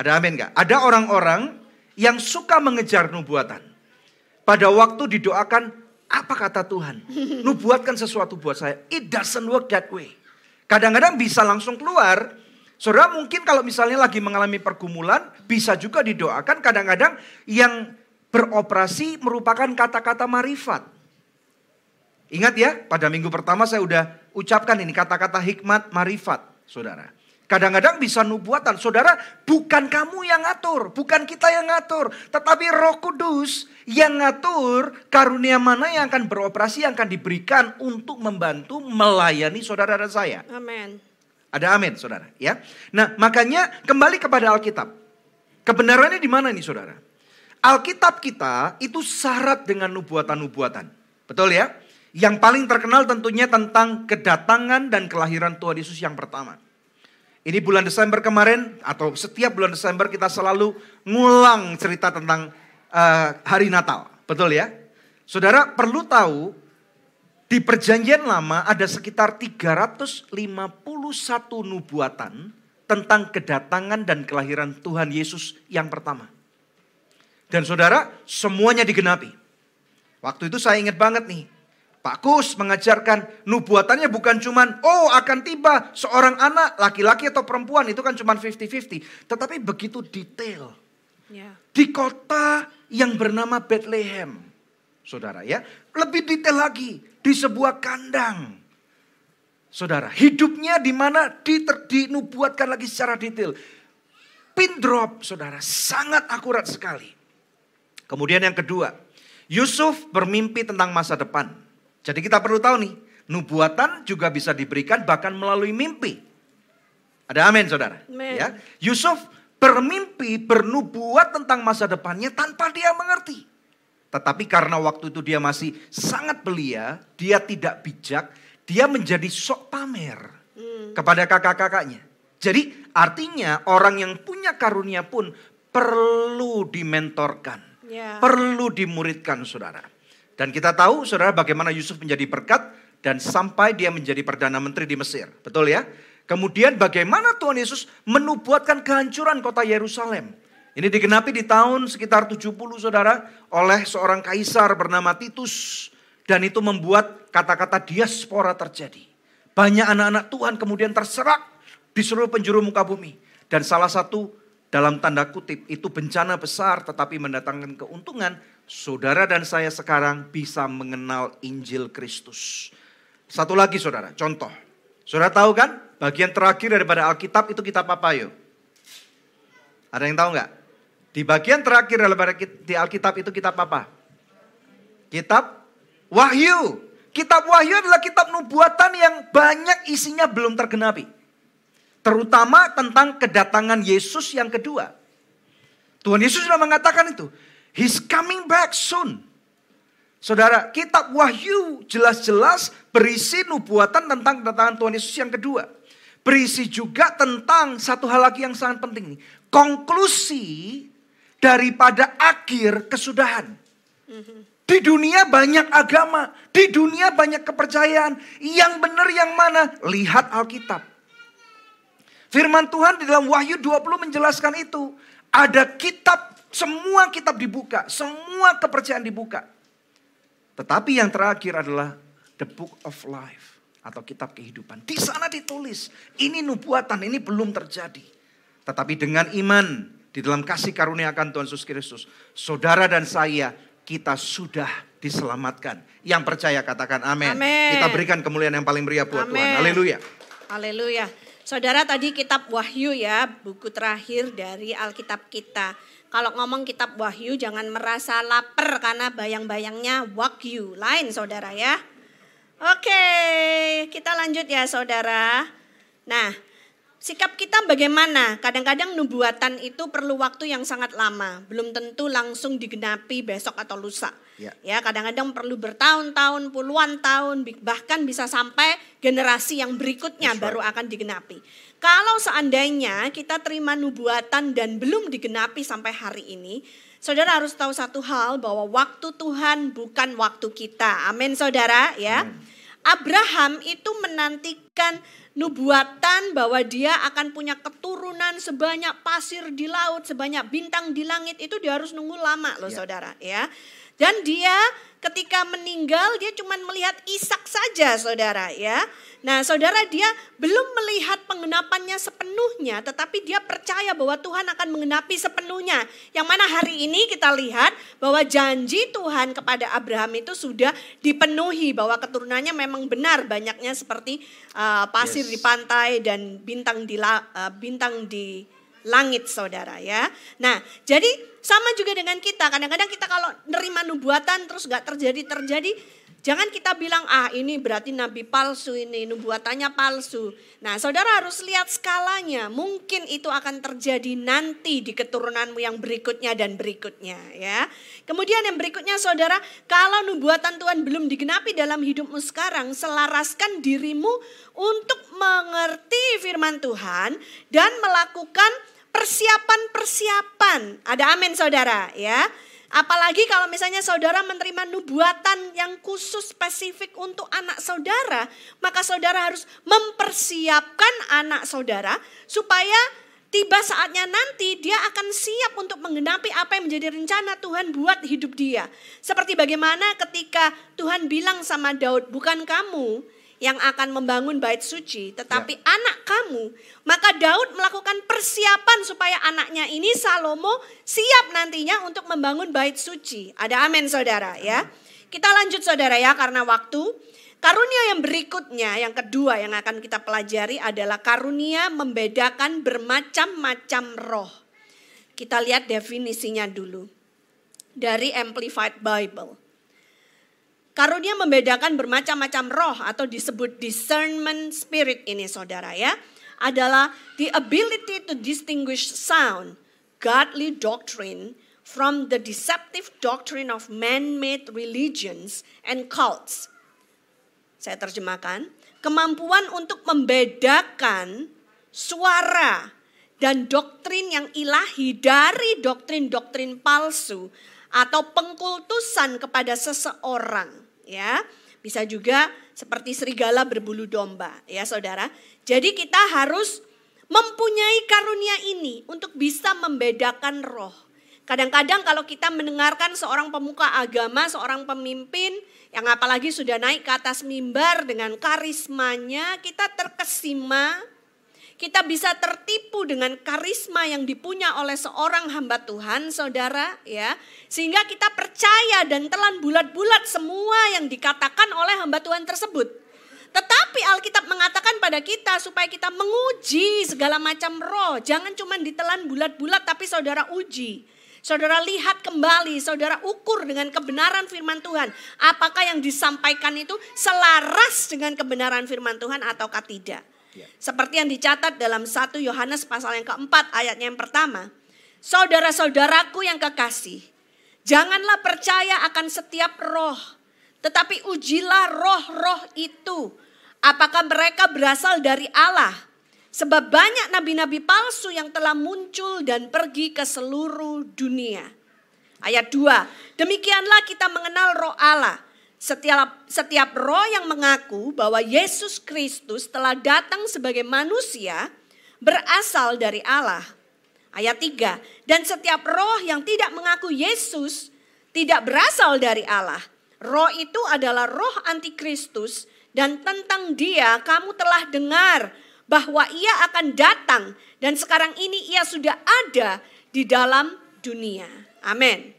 Ada amin gak? Ada orang-orang yang suka mengejar nubuatan. Pada waktu didoakan, apa kata Tuhan? Nubuatkan sesuatu buat saya. It doesn't work that way. Kadang-kadang bisa langsung keluar. Saudara mungkin kalau misalnya lagi mengalami pergumulan, bisa juga didoakan. Kadang-kadang yang beroperasi merupakan kata-kata marifat. Ingat ya, pada minggu pertama saya udah ucapkan ini kata-kata hikmat marifat, saudara. Kadang-kadang bisa nubuatan. Saudara, bukan kamu yang ngatur, bukan kita yang ngatur, tetapi Roh Kudus yang ngatur karunia mana yang akan beroperasi yang akan diberikan untuk membantu melayani saudara dan saya. Amin. Ada amin, saudara, ya. Nah, makanya kembali kepada Alkitab. Kebenarannya di mana nih, saudara? Alkitab kita itu syarat dengan nubuatan-nubuatan. Betul ya? Yang paling terkenal tentunya tentang kedatangan dan kelahiran Tuhan Yesus yang pertama. Ini bulan Desember kemarin atau setiap bulan Desember kita selalu ngulang cerita tentang uh, hari Natal. Betul ya? Saudara perlu tahu di perjanjian lama ada sekitar 351 nubuatan tentang kedatangan dan kelahiran Tuhan Yesus yang pertama. Dan saudara semuanya digenapi. Waktu itu saya ingat banget nih. Pak Kus mengajarkan nubuatannya bukan cuman oh akan tiba seorang anak laki-laki atau perempuan itu kan cuman 50-50. Tetapi begitu detail. Ya. Di kota yang bernama Bethlehem. Saudara ya. Lebih detail lagi. Di sebuah kandang. Saudara, hidupnya di mana dinubuatkan lagi secara detail. Pin drop, saudara, sangat akurat sekali. Kemudian yang kedua, Yusuf bermimpi tentang masa depan. Jadi kita perlu tahu nih, nubuatan juga bisa diberikan bahkan melalui mimpi. Ada amin saudara. Amin. Ya, Yusuf bermimpi bernubuat tentang masa depannya tanpa dia mengerti. Tetapi karena waktu itu dia masih sangat belia, dia tidak bijak, dia menjadi sok pamer kepada kakak-kakaknya. Jadi artinya orang yang punya karunia pun perlu dimentorkan. Ya. Perlu dimuridkan saudara. Dan kita tahu saudara bagaimana Yusuf menjadi berkat dan sampai dia menjadi Perdana Menteri di Mesir. Betul ya? Kemudian bagaimana Tuhan Yesus menubuatkan kehancuran kota Yerusalem. Ini digenapi di tahun sekitar 70 saudara oleh seorang kaisar bernama Titus. Dan itu membuat kata-kata diaspora terjadi. Banyak anak-anak Tuhan kemudian terserak di seluruh penjuru muka bumi. Dan salah satu dalam tanda kutip itu bencana besar tetapi mendatangkan keuntungan. Saudara dan saya sekarang bisa mengenal Injil Kristus. Satu lagi saudara, contoh. Saudara tahu kan? Bagian terakhir daripada Alkitab itu kitab apa yuk? Ada yang tahu nggak? Di bagian terakhir daripada di Alkitab itu kitab apa? Kitab Wahyu. Kitab Wahyu adalah kitab nubuatan yang banyak isinya belum tergenapi. Terutama tentang kedatangan Yesus yang kedua. Tuhan Yesus sudah mengatakan itu. He's coming back soon. Saudara, kitab Wahyu jelas-jelas berisi nubuatan tentang kedatangan Tuhan Yesus yang kedua. Berisi juga tentang satu hal lagi yang sangat penting. Konklusi daripada akhir kesudahan. Di dunia banyak agama, di dunia banyak kepercayaan. Yang benar yang mana? Lihat Alkitab. Firman Tuhan di dalam Wahyu 20 menjelaskan itu. Ada kitab, semua kitab dibuka, semua kepercayaan dibuka. Tetapi yang terakhir adalah the book of life atau kitab kehidupan. Di sana ditulis, ini nubuatan, ini belum terjadi. Tetapi dengan iman di dalam kasih karunia akan Tuhan Yesus Kristus, saudara dan saya kita sudah diselamatkan. Yang percaya katakan amin. Kita berikan kemuliaan yang paling meriah buat amen. Tuhan. Haleluya. Haleluya. Saudara tadi kitab Wahyu ya, buku terakhir dari Alkitab kita. Kalau ngomong kitab Wahyu jangan merasa lapar karena bayang-bayangnya Wahyu. Lain saudara ya. Oke, kita lanjut ya saudara. Nah, Sikap kita bagaimana? Kadang-kadang nubuatan itu perlu waktu yang sangat lama, belum tentu langsung digenapi besok atau lusa. Ya, ya kadang-kadang perlu bertahun-tahun, puluhan tahun, bahkan bisa sampai generasi yang berikutnya right. baru akan digenapi. Kalau seandainya kita terima nubuatan dan belum digenapi sampai hari ini, saudara harus tahu satu hal bahwa waktu Tuhan bukan waktu kita. Amin, saudara. Ya, hmm. Abraham itu menantikan nubuatan bahwa dia akan punya keturunan sebanyak pasir di laut, sebanyak bintang di langit itu dia harus nunggu lama loh ya. saudara ya. Dan dia ketika meninggal dia cuma melihat Ishak saja saudara ya. Nah saudara dia belum melihat penggenapannya sepenuhnya tetapi dia percaya bahwa Tuhan akan mengenapi sepenuhnya. Yang mana hari ini kita lihat bahwa janji Tuhan kepada Abraham itu sudah dipenuhi bahwa keturunannya memang benar banyaknya seperti uh, pasir yes. di pantai dan bintang di uh, bintang di langit saudara ya. Nah jadi sama juga dengan kita. Kadang-kadang kita kalau nerima nubuatan terus gak terjadi-terjadi. Jangan kita bilang ah ini berarti nabi palsu ini nubuatannya palsu. Nah saudara harus lihat skalanya. Mungkin itu akan terjadi nanti di keturunanmu yang berikutnya dan berikutnya ya. Kemudian yang berikutnya saudara kalau nubuatan Tuhan belum digenapi dalam hidupmu sekarang. Selaraskan dirimu untuk mengerti firman Tuhan dan melakukan persiapan-persiapan. Ada amin saudara ya. Apalagi kalau misalnya saudara menerima nubuatan yang khusus spesifik untuk anak saudara, maka saudara harus mempersiapkan anak saudara supaya tiba saatnya nanti dia akan siap untuk menggenapi apa yang menjadi rencana Tuhan buat hidup dia. Seperti bagaimana ketika Tuhan bilang sama Daud, "Bukan kamu yang akan membangun bait suci, tetapi ya. anak kamu. Maka Daud melakukan persiapan supaya anaknya ini Salomo siap nantinya untuk membangun bait suci. Ada amin saudara ya. Kita lanjut saudara ya karena waktu. Karunia yang berikutnya, yang kedua yang akan kita pelajari adalah karunia membedakan bermacam-macam roh. Kita lihat definisinya dulu. Dari Amplified Bible. Karunia membedakan bermacam-macam roh atau disebut discernment spirit ini saudara ya. Adalah the ability to distinguish sound, godly doctrine from the deceptive doctrine of man-made religions and cults. Saya terjemahkan, kemampuan untuk membedakan suara dan doktrin yang ilahi dari doktrin-doktrin palsu atau pengkultusan kepada seseorang ya. Bisa juga seperti serigala berbulu domba, ya Saudara. Jadi kita harus mempunyai karunia ini untuk bisa membedakan roh. Kadang-kadang kalau kita mendengarkan seorang pemuka agama, seorang pemimpin yang apalagi sudah naik ke atas mimbar dengan karismanya, kita terkesima kita bisa tertipu dengan karisma yang dipunya oleh seorang hamba Tuhan, saudara, ya. Sehingga kita percaya dan telan bulat-bulat semua yang dikatakan oleh hamba Tuhan tersebut. Tetapi Alkitab mengatakan pada kita supaya kita menguji segala macam roh. Jangan cuma ditelan bulat-bulat tapi saudara uji. Saudara lihat kembali, saudara ukur dengan kebenaran firman Tuhan. Apakah yang disampaikan itu selaras dengan kebenaran firman Tuhan ataukah tidak. Ya. Seperti yang dicatat dalam 1 Yohanes pasal yang keempat ayatnya yang pertama. Saudara-saudaraku yang kekasih, janganlah percaya akan setiap roh, tetapi ujilah roh-roh itu. Apakah mereka berasal dari Allah? Sebab banyak nabi-nabi palsu yang telah muncul dan pergi ke seluruh dunia. Ayat 2. Demikianlah kita mengenal roh Allah. Setiap, setiap roh yang mengaku bahwa Yesus Kristus telah datang sebagai manusia berasal dari Allah. Ayat 3. Dan setiap roh yang tidak mengaku Yesus tidak berasal dari Allah. Roh itu adalah roh antikristus dan tentang dia kamu telah dengar bahwa ia akan datang dan sekarang ini ia sudah ada di dalam dunia. Amin.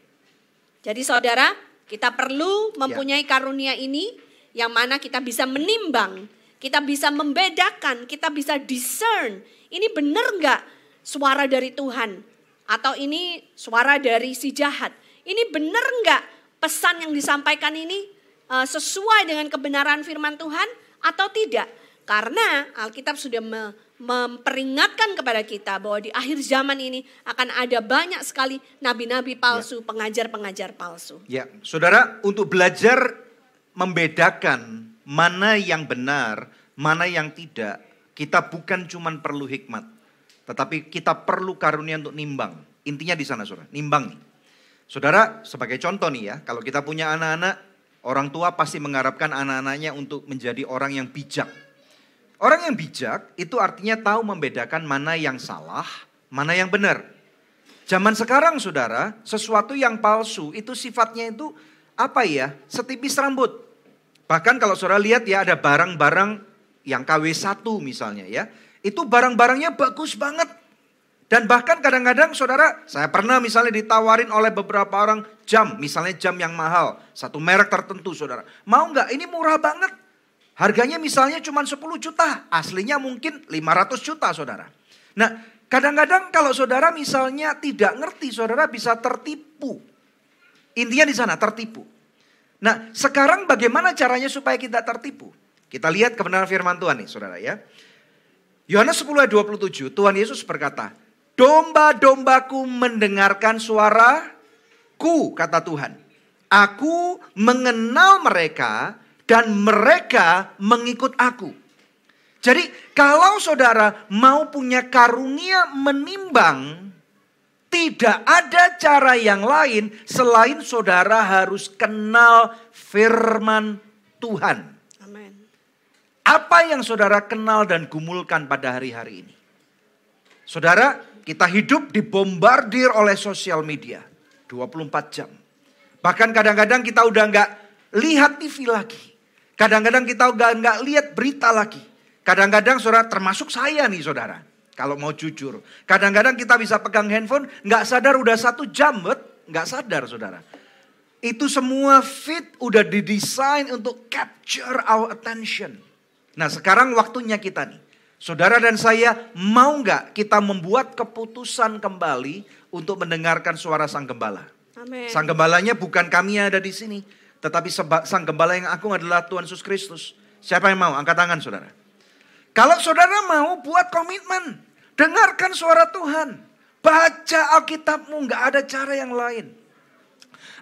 Jadi saudara, kita perlu mempunyai karunia ini yang mana kita bisa menimbang, kita bisa membedakan, kita bisa discern. Ini benar nggak suara dari Tuhan? Atau ini suara dari si jahat? Ini benar nggak pesan yang disampaikan ini uh, sesuai dengan kebenaran firman Tuhan atau tidak? Karena Alkitab sudah memperingatkan kepada kita bahwa di akhir zaman ini akan ada banyak sekali nabi-nabi palsu, ya. pengajar-pengajar palsu. Ya, saudara, untuk belajar membedakan mana yang benar, mana yang tidak, kita bukan cuma perlu hikmat, tetapi kita perlu karunia untuk nimbang. Intinya di sana, saudara, nimbang nih. Saudara, sebagai contoh nih ya, kalau kita punya anak-anak, orang tua pasti mengharapkan anak-anaknya untuk menjadi orang yang bijak Orang yang bijak itu artinya tahu membedakan mana yang salah, mana yang benar. Zaman sekarang saudara, sesuatu yang palsu itu sifatnya itu apa ya? Setipis rambut. Bahkan kalau saudara lihat ya ada barang-barang yang KW1 misalnya ya. Itu barang-barangnya bagus banget. Dan bahkan kadang-kadang saudara, saya pernah misalnya ditawarin oleh beberapa orang jam, misalnya jam yang mahal, satu merek tertentu saudara. Mau nggak? Ini murah banget. Harganya misalnya cuma 10 juta, aslinya mungkin 500 juta saudara. Nah kadang-kadang kalau saudara misalnya tidak ngerti, saudara bisa tertipu. Intinya di sana tertipu. Nah sekarang bagaimana caranya supaya kita tertipu? Kita lihat kebenaran firman Tuhan nih saudara ya. Yohanes 10 ayat 27 Tuhan Yesus berkata, Domba-dombaku mendengarkan suaraku kata Tuhan. Aku mengenal mereka dan mereka mengikut aku. Jadi kalau saudara mau punya karunia menimbang, tidak ada cara yang lain selain saudara harus kenal firman Tuhan. Amen. Apa yang saudara kenal dan gumulkan pada hari-hari ini? Saudara, kita hidup dibombardir oleh sosial media 24 jam. Bahkan kadang-kadang kita udah nggak lihat TV lagi. Kadang-kadang kita nggak lihat berita lagi. Kadang-kadang saudara termasuk saya nih saudara. Kalau mau jujur. Kadang-kadang kita bisa pegang handphone nggak sadar udah satu jam. Nggak sadar saudara. Itu semua fit udah didesain untuk capture our attention. Nah sekarang waktunya kita nih. Saudara dan saya mau nggak kita membuat keputusan kembali untuk mendengarkan suara sang gembala. Amen. Sang gembalanya bukan kami yang ada di sini. Tetapi sang gembala yang agung adalah Tuhan Yesus Kristus. Siapa yang mau? Angkat tangan saudara. Kalau saudara mau buat komitmen. Dengarkan suara Tuhan. Baca Alkitabmu. Nggak ada cara yang lain.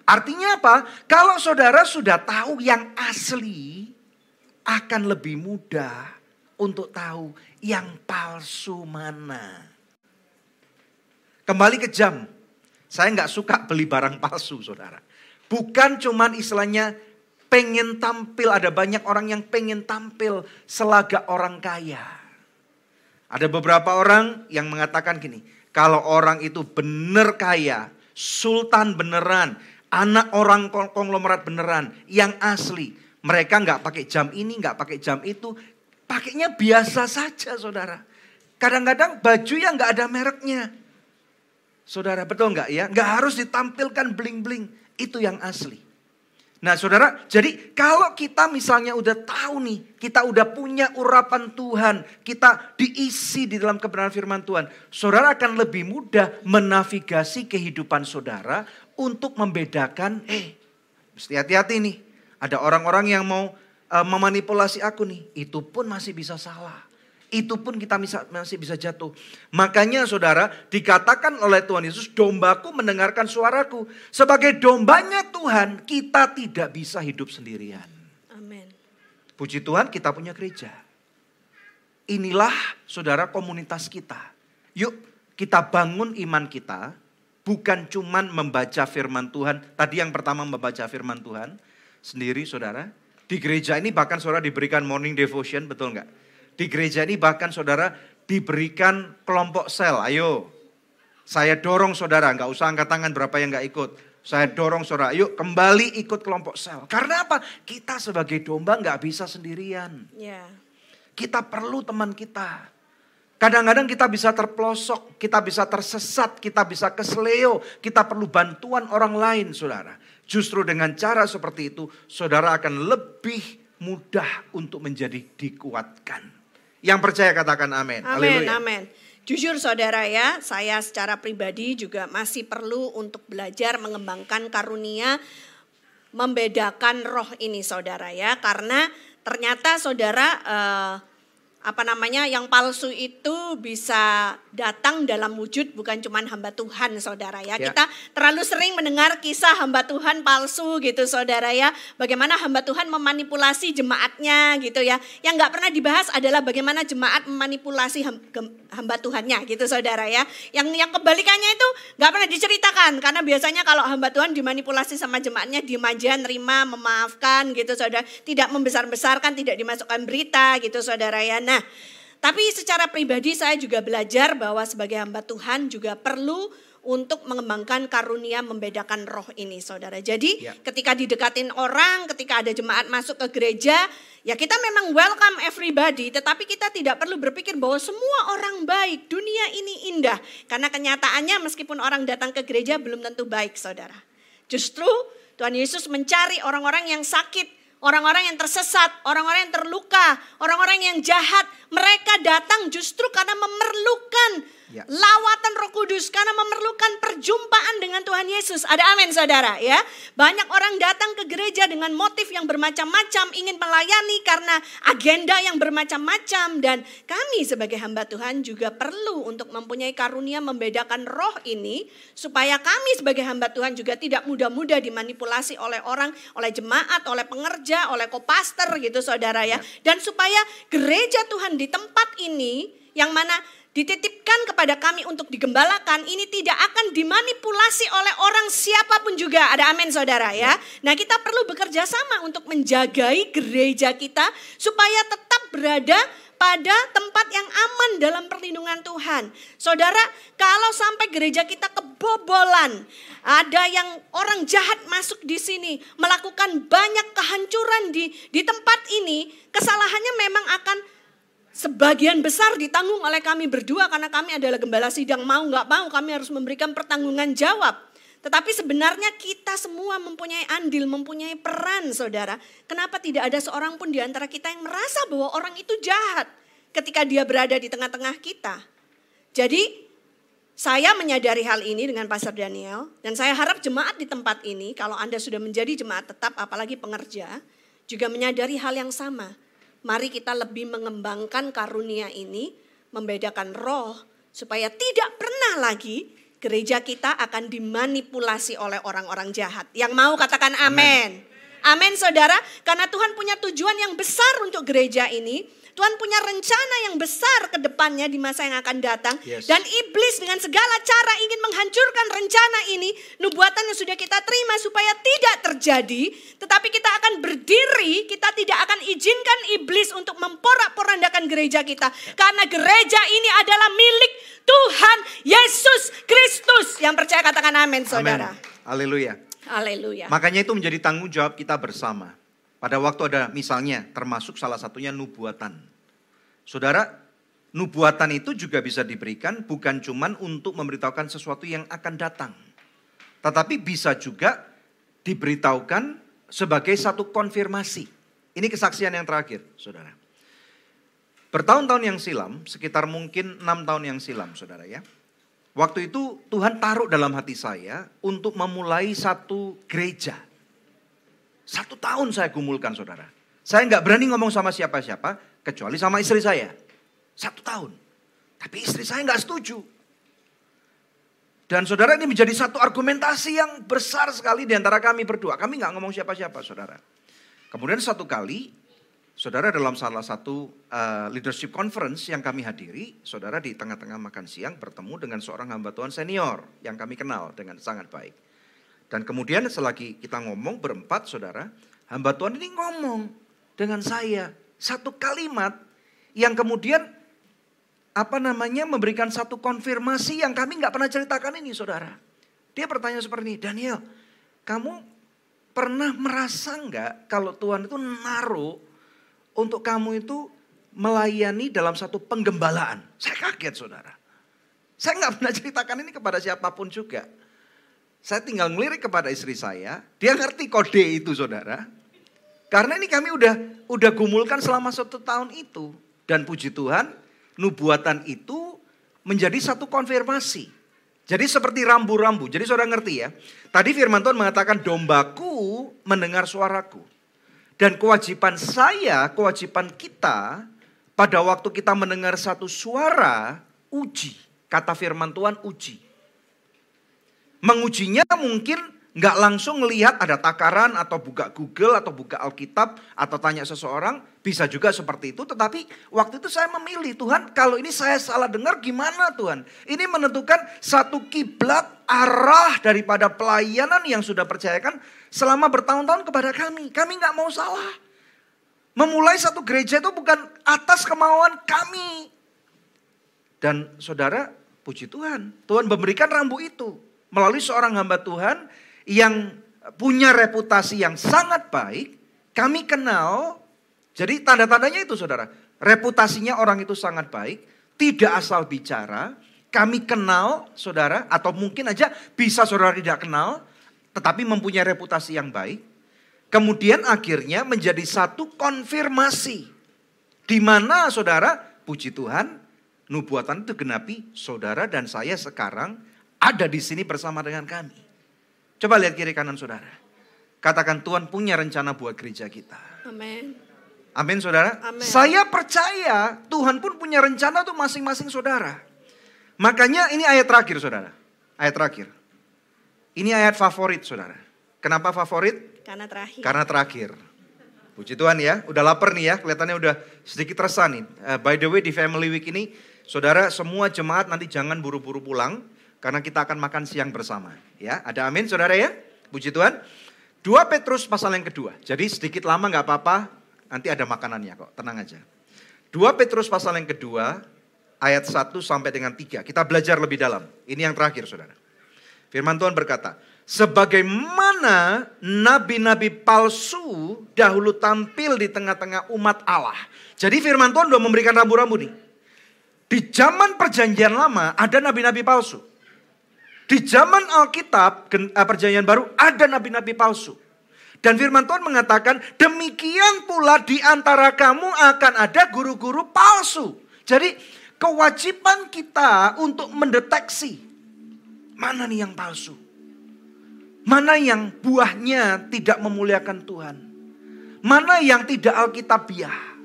Artinya apa? Kalau saudara sudah tahu yang asli. Akan lebih mudah untuk tahu yang palsu mana. Kembali ke jam. Saya nggak suka beli barang palsu saudara. Bukan cuman istilahnya pengen tampil. Ada banyak orang yang pengen tampil selaga orang kaya. Ada beberapa orang yang mengatakan gini. Kalau orang itu benar kaya, sultan beneran, anak orang konglomerat beneran, yang asli. Mereka nggak pakai jam ini, nggak pakai jam itu. Pakainya biasa saja saudara. Kadang-kadang baju yang nggak ada mereknya. Saudara betul nggak ya? Nggak harus ditampilkan bling-bling. Itu yang asli. Nah saudara, jadi kalau kita misalnya udah tahu nih, kita udah punya urapan Tuhan, kita diisi di dalam kebenaran firman Tuhan, saudara akan lebih mudah menavigasi kehidupan saudara untuk membedakan, eh mesti hati-hati nih, ada orang-orang yang mau uh, memanipulasi aku nih, itu pun masih bisa salah itu pun kita bisa, masih bisa jatuh. Makanya saudara dikatakan oleh Tuhan Yesus, dombaku mendengarkan suaraku. Sebagai dombanya Tuhan, kita tidak bisa hidup sendirian. Amin. Puji Tuhan kita punya gereja. Inilah saudara komunitas kita. Yuk kita bangun iman kita. Bukan cuman membaca firman Tuhan. Tadi yang pertama membaca firman Tuhan. Sendiri saudara. Di gereja ini bahkan saudara diberikan morning devotion, betul nggak? Di gereja ini bahkan saudara diberikan kelompok sel. Ayo, saya dorong saudara, nggak usah angkat tangan berapa yang nggak ikut. Saya dorong saudara, yuk kembali ikut kelompok sel. Karena apa? Kita sebagai domba nggak bisa sendirian. Ya. Kita perlu teman kita. Kadang-kadang kita bisa terpelosok, kita bisa tersesat, kita bisa kesleo, kita perlu bantuan orang lain saudara. Justru dengan cara seperti itu, saudara akan lebih mudah untuk menjadi dikuatkan. Yang percaya katakan amin. Amin, amin. Jujur saudara ya, saya secara pribadi juga masih perlu untuk belajar mengembangkan karunia membedakan roh ini saudara ya. Karena ternyata saudara uh, apa namanya yang palsu itu bisa datang dalam wujud bukan cuma hamba Tuhan saudara ya. ya. Kita terlalu sering mendengar kisah hamba Tuhan palsu gitu saudara ya. Bagaimana hamba Tuhan memanipulasi jemaatnya gitu ya. Yang nggak pernah dibahas adalah bagaimana jemaat memanipulasi hamba Tuhannya gitu saudara ya. Yang yang kebalikannya itu nggak pernah diceritakan karena biasanya kalau hamba Tuhan dimanipulasi sama jemaatnya di aja nerima memaafkan gitu saudara. Tidak membesar-besarkan, tidak dimasukkan berita gitu saudara ya. Nah, tapi secara pribadi saya juga belajar bahwa sebagai hamba Tuhan juga perlu untuk mengembangkan karunia membedakan roh ini saudara. Jadi ya. ketika didekatin orang, ketika ada jemaat masuk ke gereja, ya kita memang welcome everybody. Tetapi kita tidak perlu berpikir bahwa semua orang baik, dunia ini indah. Karena kenyataannya meskipun orang datang ke gereja belum tentu baik saudara. Justru Tuhan Yesus mencari orang-orang yang sakit, Orang-orang yang tersesat, orang-orang yang terluka, orang-orang yang jahat, mereka datang justru karena memerlukan Ya. Lawatan Roh Kudus karena memerlukan perjumpaan dengan Tuhan Yesus. Ada amin saudara ya. Banyak orang datang ke gereja dengan motif yang bermacam-macam, ingin melayani karena agenda yang bermacam-macam dan kami sebagai hamba Tuhan juga perlu untuk mempunyai karunia membedakan roh ini supaya kami sebagai hamba Tuhan juga tidak mudah-mudah dimanipulasi oleh orang, oleh jemaat, oleh pengerja, oleh kopaster gitu saudara ya. ya. Dan supaya gereja Tuhan di tempat ini yang mana dititipkan kepada kami untuk digembalakan ini tidak akan dimanipulasi oleh orang siapa pun juga. Ada amin saudara ya. Nah kita perlu bekerja sama untuk menjagai gereja kita supaya tetap berada pada tempat yang aman dalam perlindungan Tuhan. Saudara, kalau sampai gereja kita kebobolan, ada yang orang jahat masuk di sini, melakukan banyak kehancuran di di tempat ini, kesalahannya memang akan Sebagian besar ditanggung oleh kami berdua karena kami adalah gembala sidang mau nggak mau kami harus memberikan pertanggungan jawab. Tetapi sebenarnya kita semua mempunyai andil, mempunyai peran saudara. Kenapa tidak ada seorang pun di antara kita yang merasa bahwa orang itu jahat ketika dia berada di tengah-tengah kita. Jadi saya menyadari hal ini dengan Pastor Daniel dan saya harap jemaat di tempat ini kalau Anda sudah menjadi jemaat tetap apalagi pengerja juga menyadari hal yang sama Mari kita lebih mengembangkan karunia ini, membedakan roh, supaya tidak pernah lagi gereja kita akan dimanipulasi oleh orang-orang jahat. Yang mau katakan amin. Amin saudara, karena Tuhan punya tujuan yang besar untuk gereja ini Tuhan punya rencana yang besar ke depannya di masa yang akan datang. Yes. Dan iblis dengan segala cara ingin menghancurkan rencana ini. Nubuatan yang sudah kita terima supaya tidak terjadi. Tetapi kita akan berdiri, kita tidak akan izinkan iblis untuk memporak-porandakan gereja kita. Karena gereja ini adalah milik Tuhan Yesus Kristus. Yang percaya katakan amin saudara. Haleluya. Haleluya. Makanya itu menjadi tanggung jawab kita bersama. Pada waktu ada misalnya termasuk salah satunya nubuatan. Saudara, nubuatan itu juga bisa diberikan bukan cuman untuk memberitahukan sesuatu yang akan datang. Tetapi bisa juga diberitahukan sebagai satu konfirmasi. Ini kesaksian yang terakhir, saudara. Bertahun-tahun yang silam, sekitar mungkin enam tahun yang silam, saudara ya. Waktu itu Tuhan taruh dalam hati saya untuk memulai satu gereja. Satu tahun saya gumulkan saudara. Saya nggak berani ngomong sama siapa-siapa, kecuali sama istri saya. Satu tahun. Tapi istri saya nggak setuju. Dan saudara ini menjadi satu argumentasi yang besar sekali di antara kami berdua. Kami nggak ngomong siapa-siapa saudara. Kemudian satu kali, saudara dalam salah satu uh, leadership conference yang kami hadiri, saudara di tengah-tengah makan siang bertemu dengan seorang hamba Tuhan senior yang kami kenal dengan sangat baik. Dan kemudian selagi kita ngomong berempat saudara, hamba Tuhan ini ngomong dengan saya satu kalimat yang kemudian apa namanya memberikan satu konfirmasi yang kami nggak pernah ceritakan ini saudara. Dia bertanya seperti ini, Daniel, kamu pernah merasa nggak kalau Tuhan itu naruh untuk kamu itu melayani dalam satu penggembalaan? Saya kaget saudara. Saya nggak pernah ceritakan ini kepada siapa pun juga. Saya tinggal ngelirik kepada istri saya, dia ngerti kode itu saudara. Karena ini kami udah udah gumulkan selama satu tahun itu. Dan puji Tuhan, nubuatan itu menjadi satu konfirmasi. Jadi seperti rambu-rambu. Jadi saudara ngerti ya. Tadi firman Tuhan mengatakan dombaku mendengar suaraku. Dan kewajiban saya, kewajiban kita pada waktu kita mendengar satu suara, uji. Kata firman Tuhan uji. Mengujinya mungkin nggak langsung melihat ada takaran atau buka Google atau buka Alkitab atau tanya seseorang bisa juga seperti itu. Tetapi waktu itu saya memilih Tuhan kalau ini saya salah dengar gimana Tuhan? Ini menentukan satu kiblat arah daripada pelayanan yang sudah percayakan selama bertahun-tahun kepada kami. Kami nggak mau salah. Memulai satu gereja itu bukan atas kemauan kami. Dan saudara puji Tuhan. Tuhan memberikan rambu itu melalui seorang hamba Tuhan yang punya reputasi yang sangat baik, kami kenal. Jadi tanda-tandanya itu saudara, reputasinya orang itu sangat baik, tidak asal bicara, kami kenal saudara, atau mungkin aja bisa saudara tidak kenal, tetapi mempunyai reputasi yang baik. Kemudian akhirnya menjadi satu konfirmasi. Di mana saudara, puji Tuhan, nubuatan itu genapi, saudara dan saya sekarang ada di sini bersama dengan kami. Coba lihat kiri kanan saudara. Katakan Tuhan punya rencana buat gereja kita. Amin. Amin saudara. Amin. Saya percaya Tuhan pun punya rencana untuk masing-masing saudara. Makanya ini ayat terakhir saudara. Ayat terakhir. Ini ayat favorit saudara. Kenapa favorit? Karena terakhir. Karena terakhir. Puji Tuhan ya, udah lapar nih ya, kelihatannya udah sedikit resah nih. Uh, by the way di Family Week ini, saudara semua jemaat nanti jangan buru-buru pulang karena kita akan makan siang bersama. Ya, ada amin saudara ya? Puji Tuhan. 2 Petrus pasal yang kedua. Jadi sedikit lama nggak apa-apa, nanti ada makanannya kok, tenang aja. 2 Petrus pasal yang kedua, ayat 1 sampai dengan 3. Kita belajar lebih dalam. Ini yang terakhir saudara. Firman Tuhan berkata, Sebagaimana nabi-nabi palsu dahulu tampil di tengah-tengah umat Allah. Jadi firman Tuhan sudah memberikan rambu-rambu nih. Di zaman perjanjian lama ada nabi-nabi palsu. Di zaman Alkitab, eh, perjanjian baru, ada nabi-nabi palsu. Dan firman Tuhan mengatakan, demikian pula di antara kamu akan ada guru-guru palsu. Jadi kewajiban kita untuk mendeteksi mana nih yang palsu. Mana yang buahnya tidak memuliakan Tuhan. Mana yang tidak alkitabiah.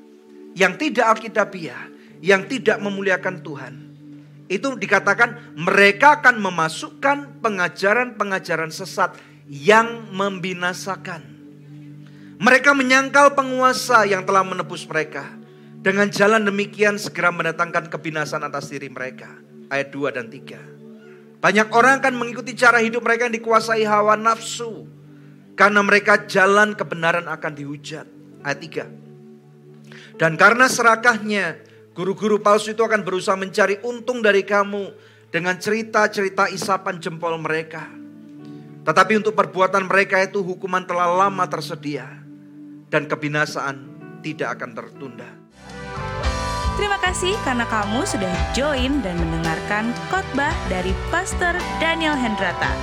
Yang tidak alkitabiah. Yang tidak memuliakan Tuhan itu dikatakan mereka akan memasukkan pengajaran-pengajaran sesat yang membinasakan. Mereka menyangkal penguasa yang telah menebus mereka. Dengan jalan demikian segera mendatangkan kebinasan atas diri mereka. Ayat 2 dan 3. Banyak orang akan mengikuti cara hidup mereka yang dikuasai hawa nafsu. Karena mereka jalan kebenaran akan dihujat. Ayat 3. Dan karena serakahnya Guru-guru palsu itu akan berusaha mencari untung dari kamu dengan cerita-cerita isapan jempol mereka. Tetapi untuk perbuatan mereka itu hukuman telah lama tersedia dan kebinasaan tidak akan tertunda. Terima kasih karena kamu sudah join dan mendengarkan khotbah dari Pastor Daniel Hendrata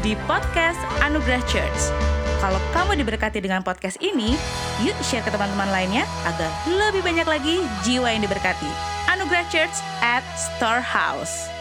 di podcast Anugerah Church. Kalau kamu diberkati dengan podcast ini, yuk share ke teman-teman lainnya agar lebih banyak lagi jiwa yang diberkati. Anugerah Church at Storehouse.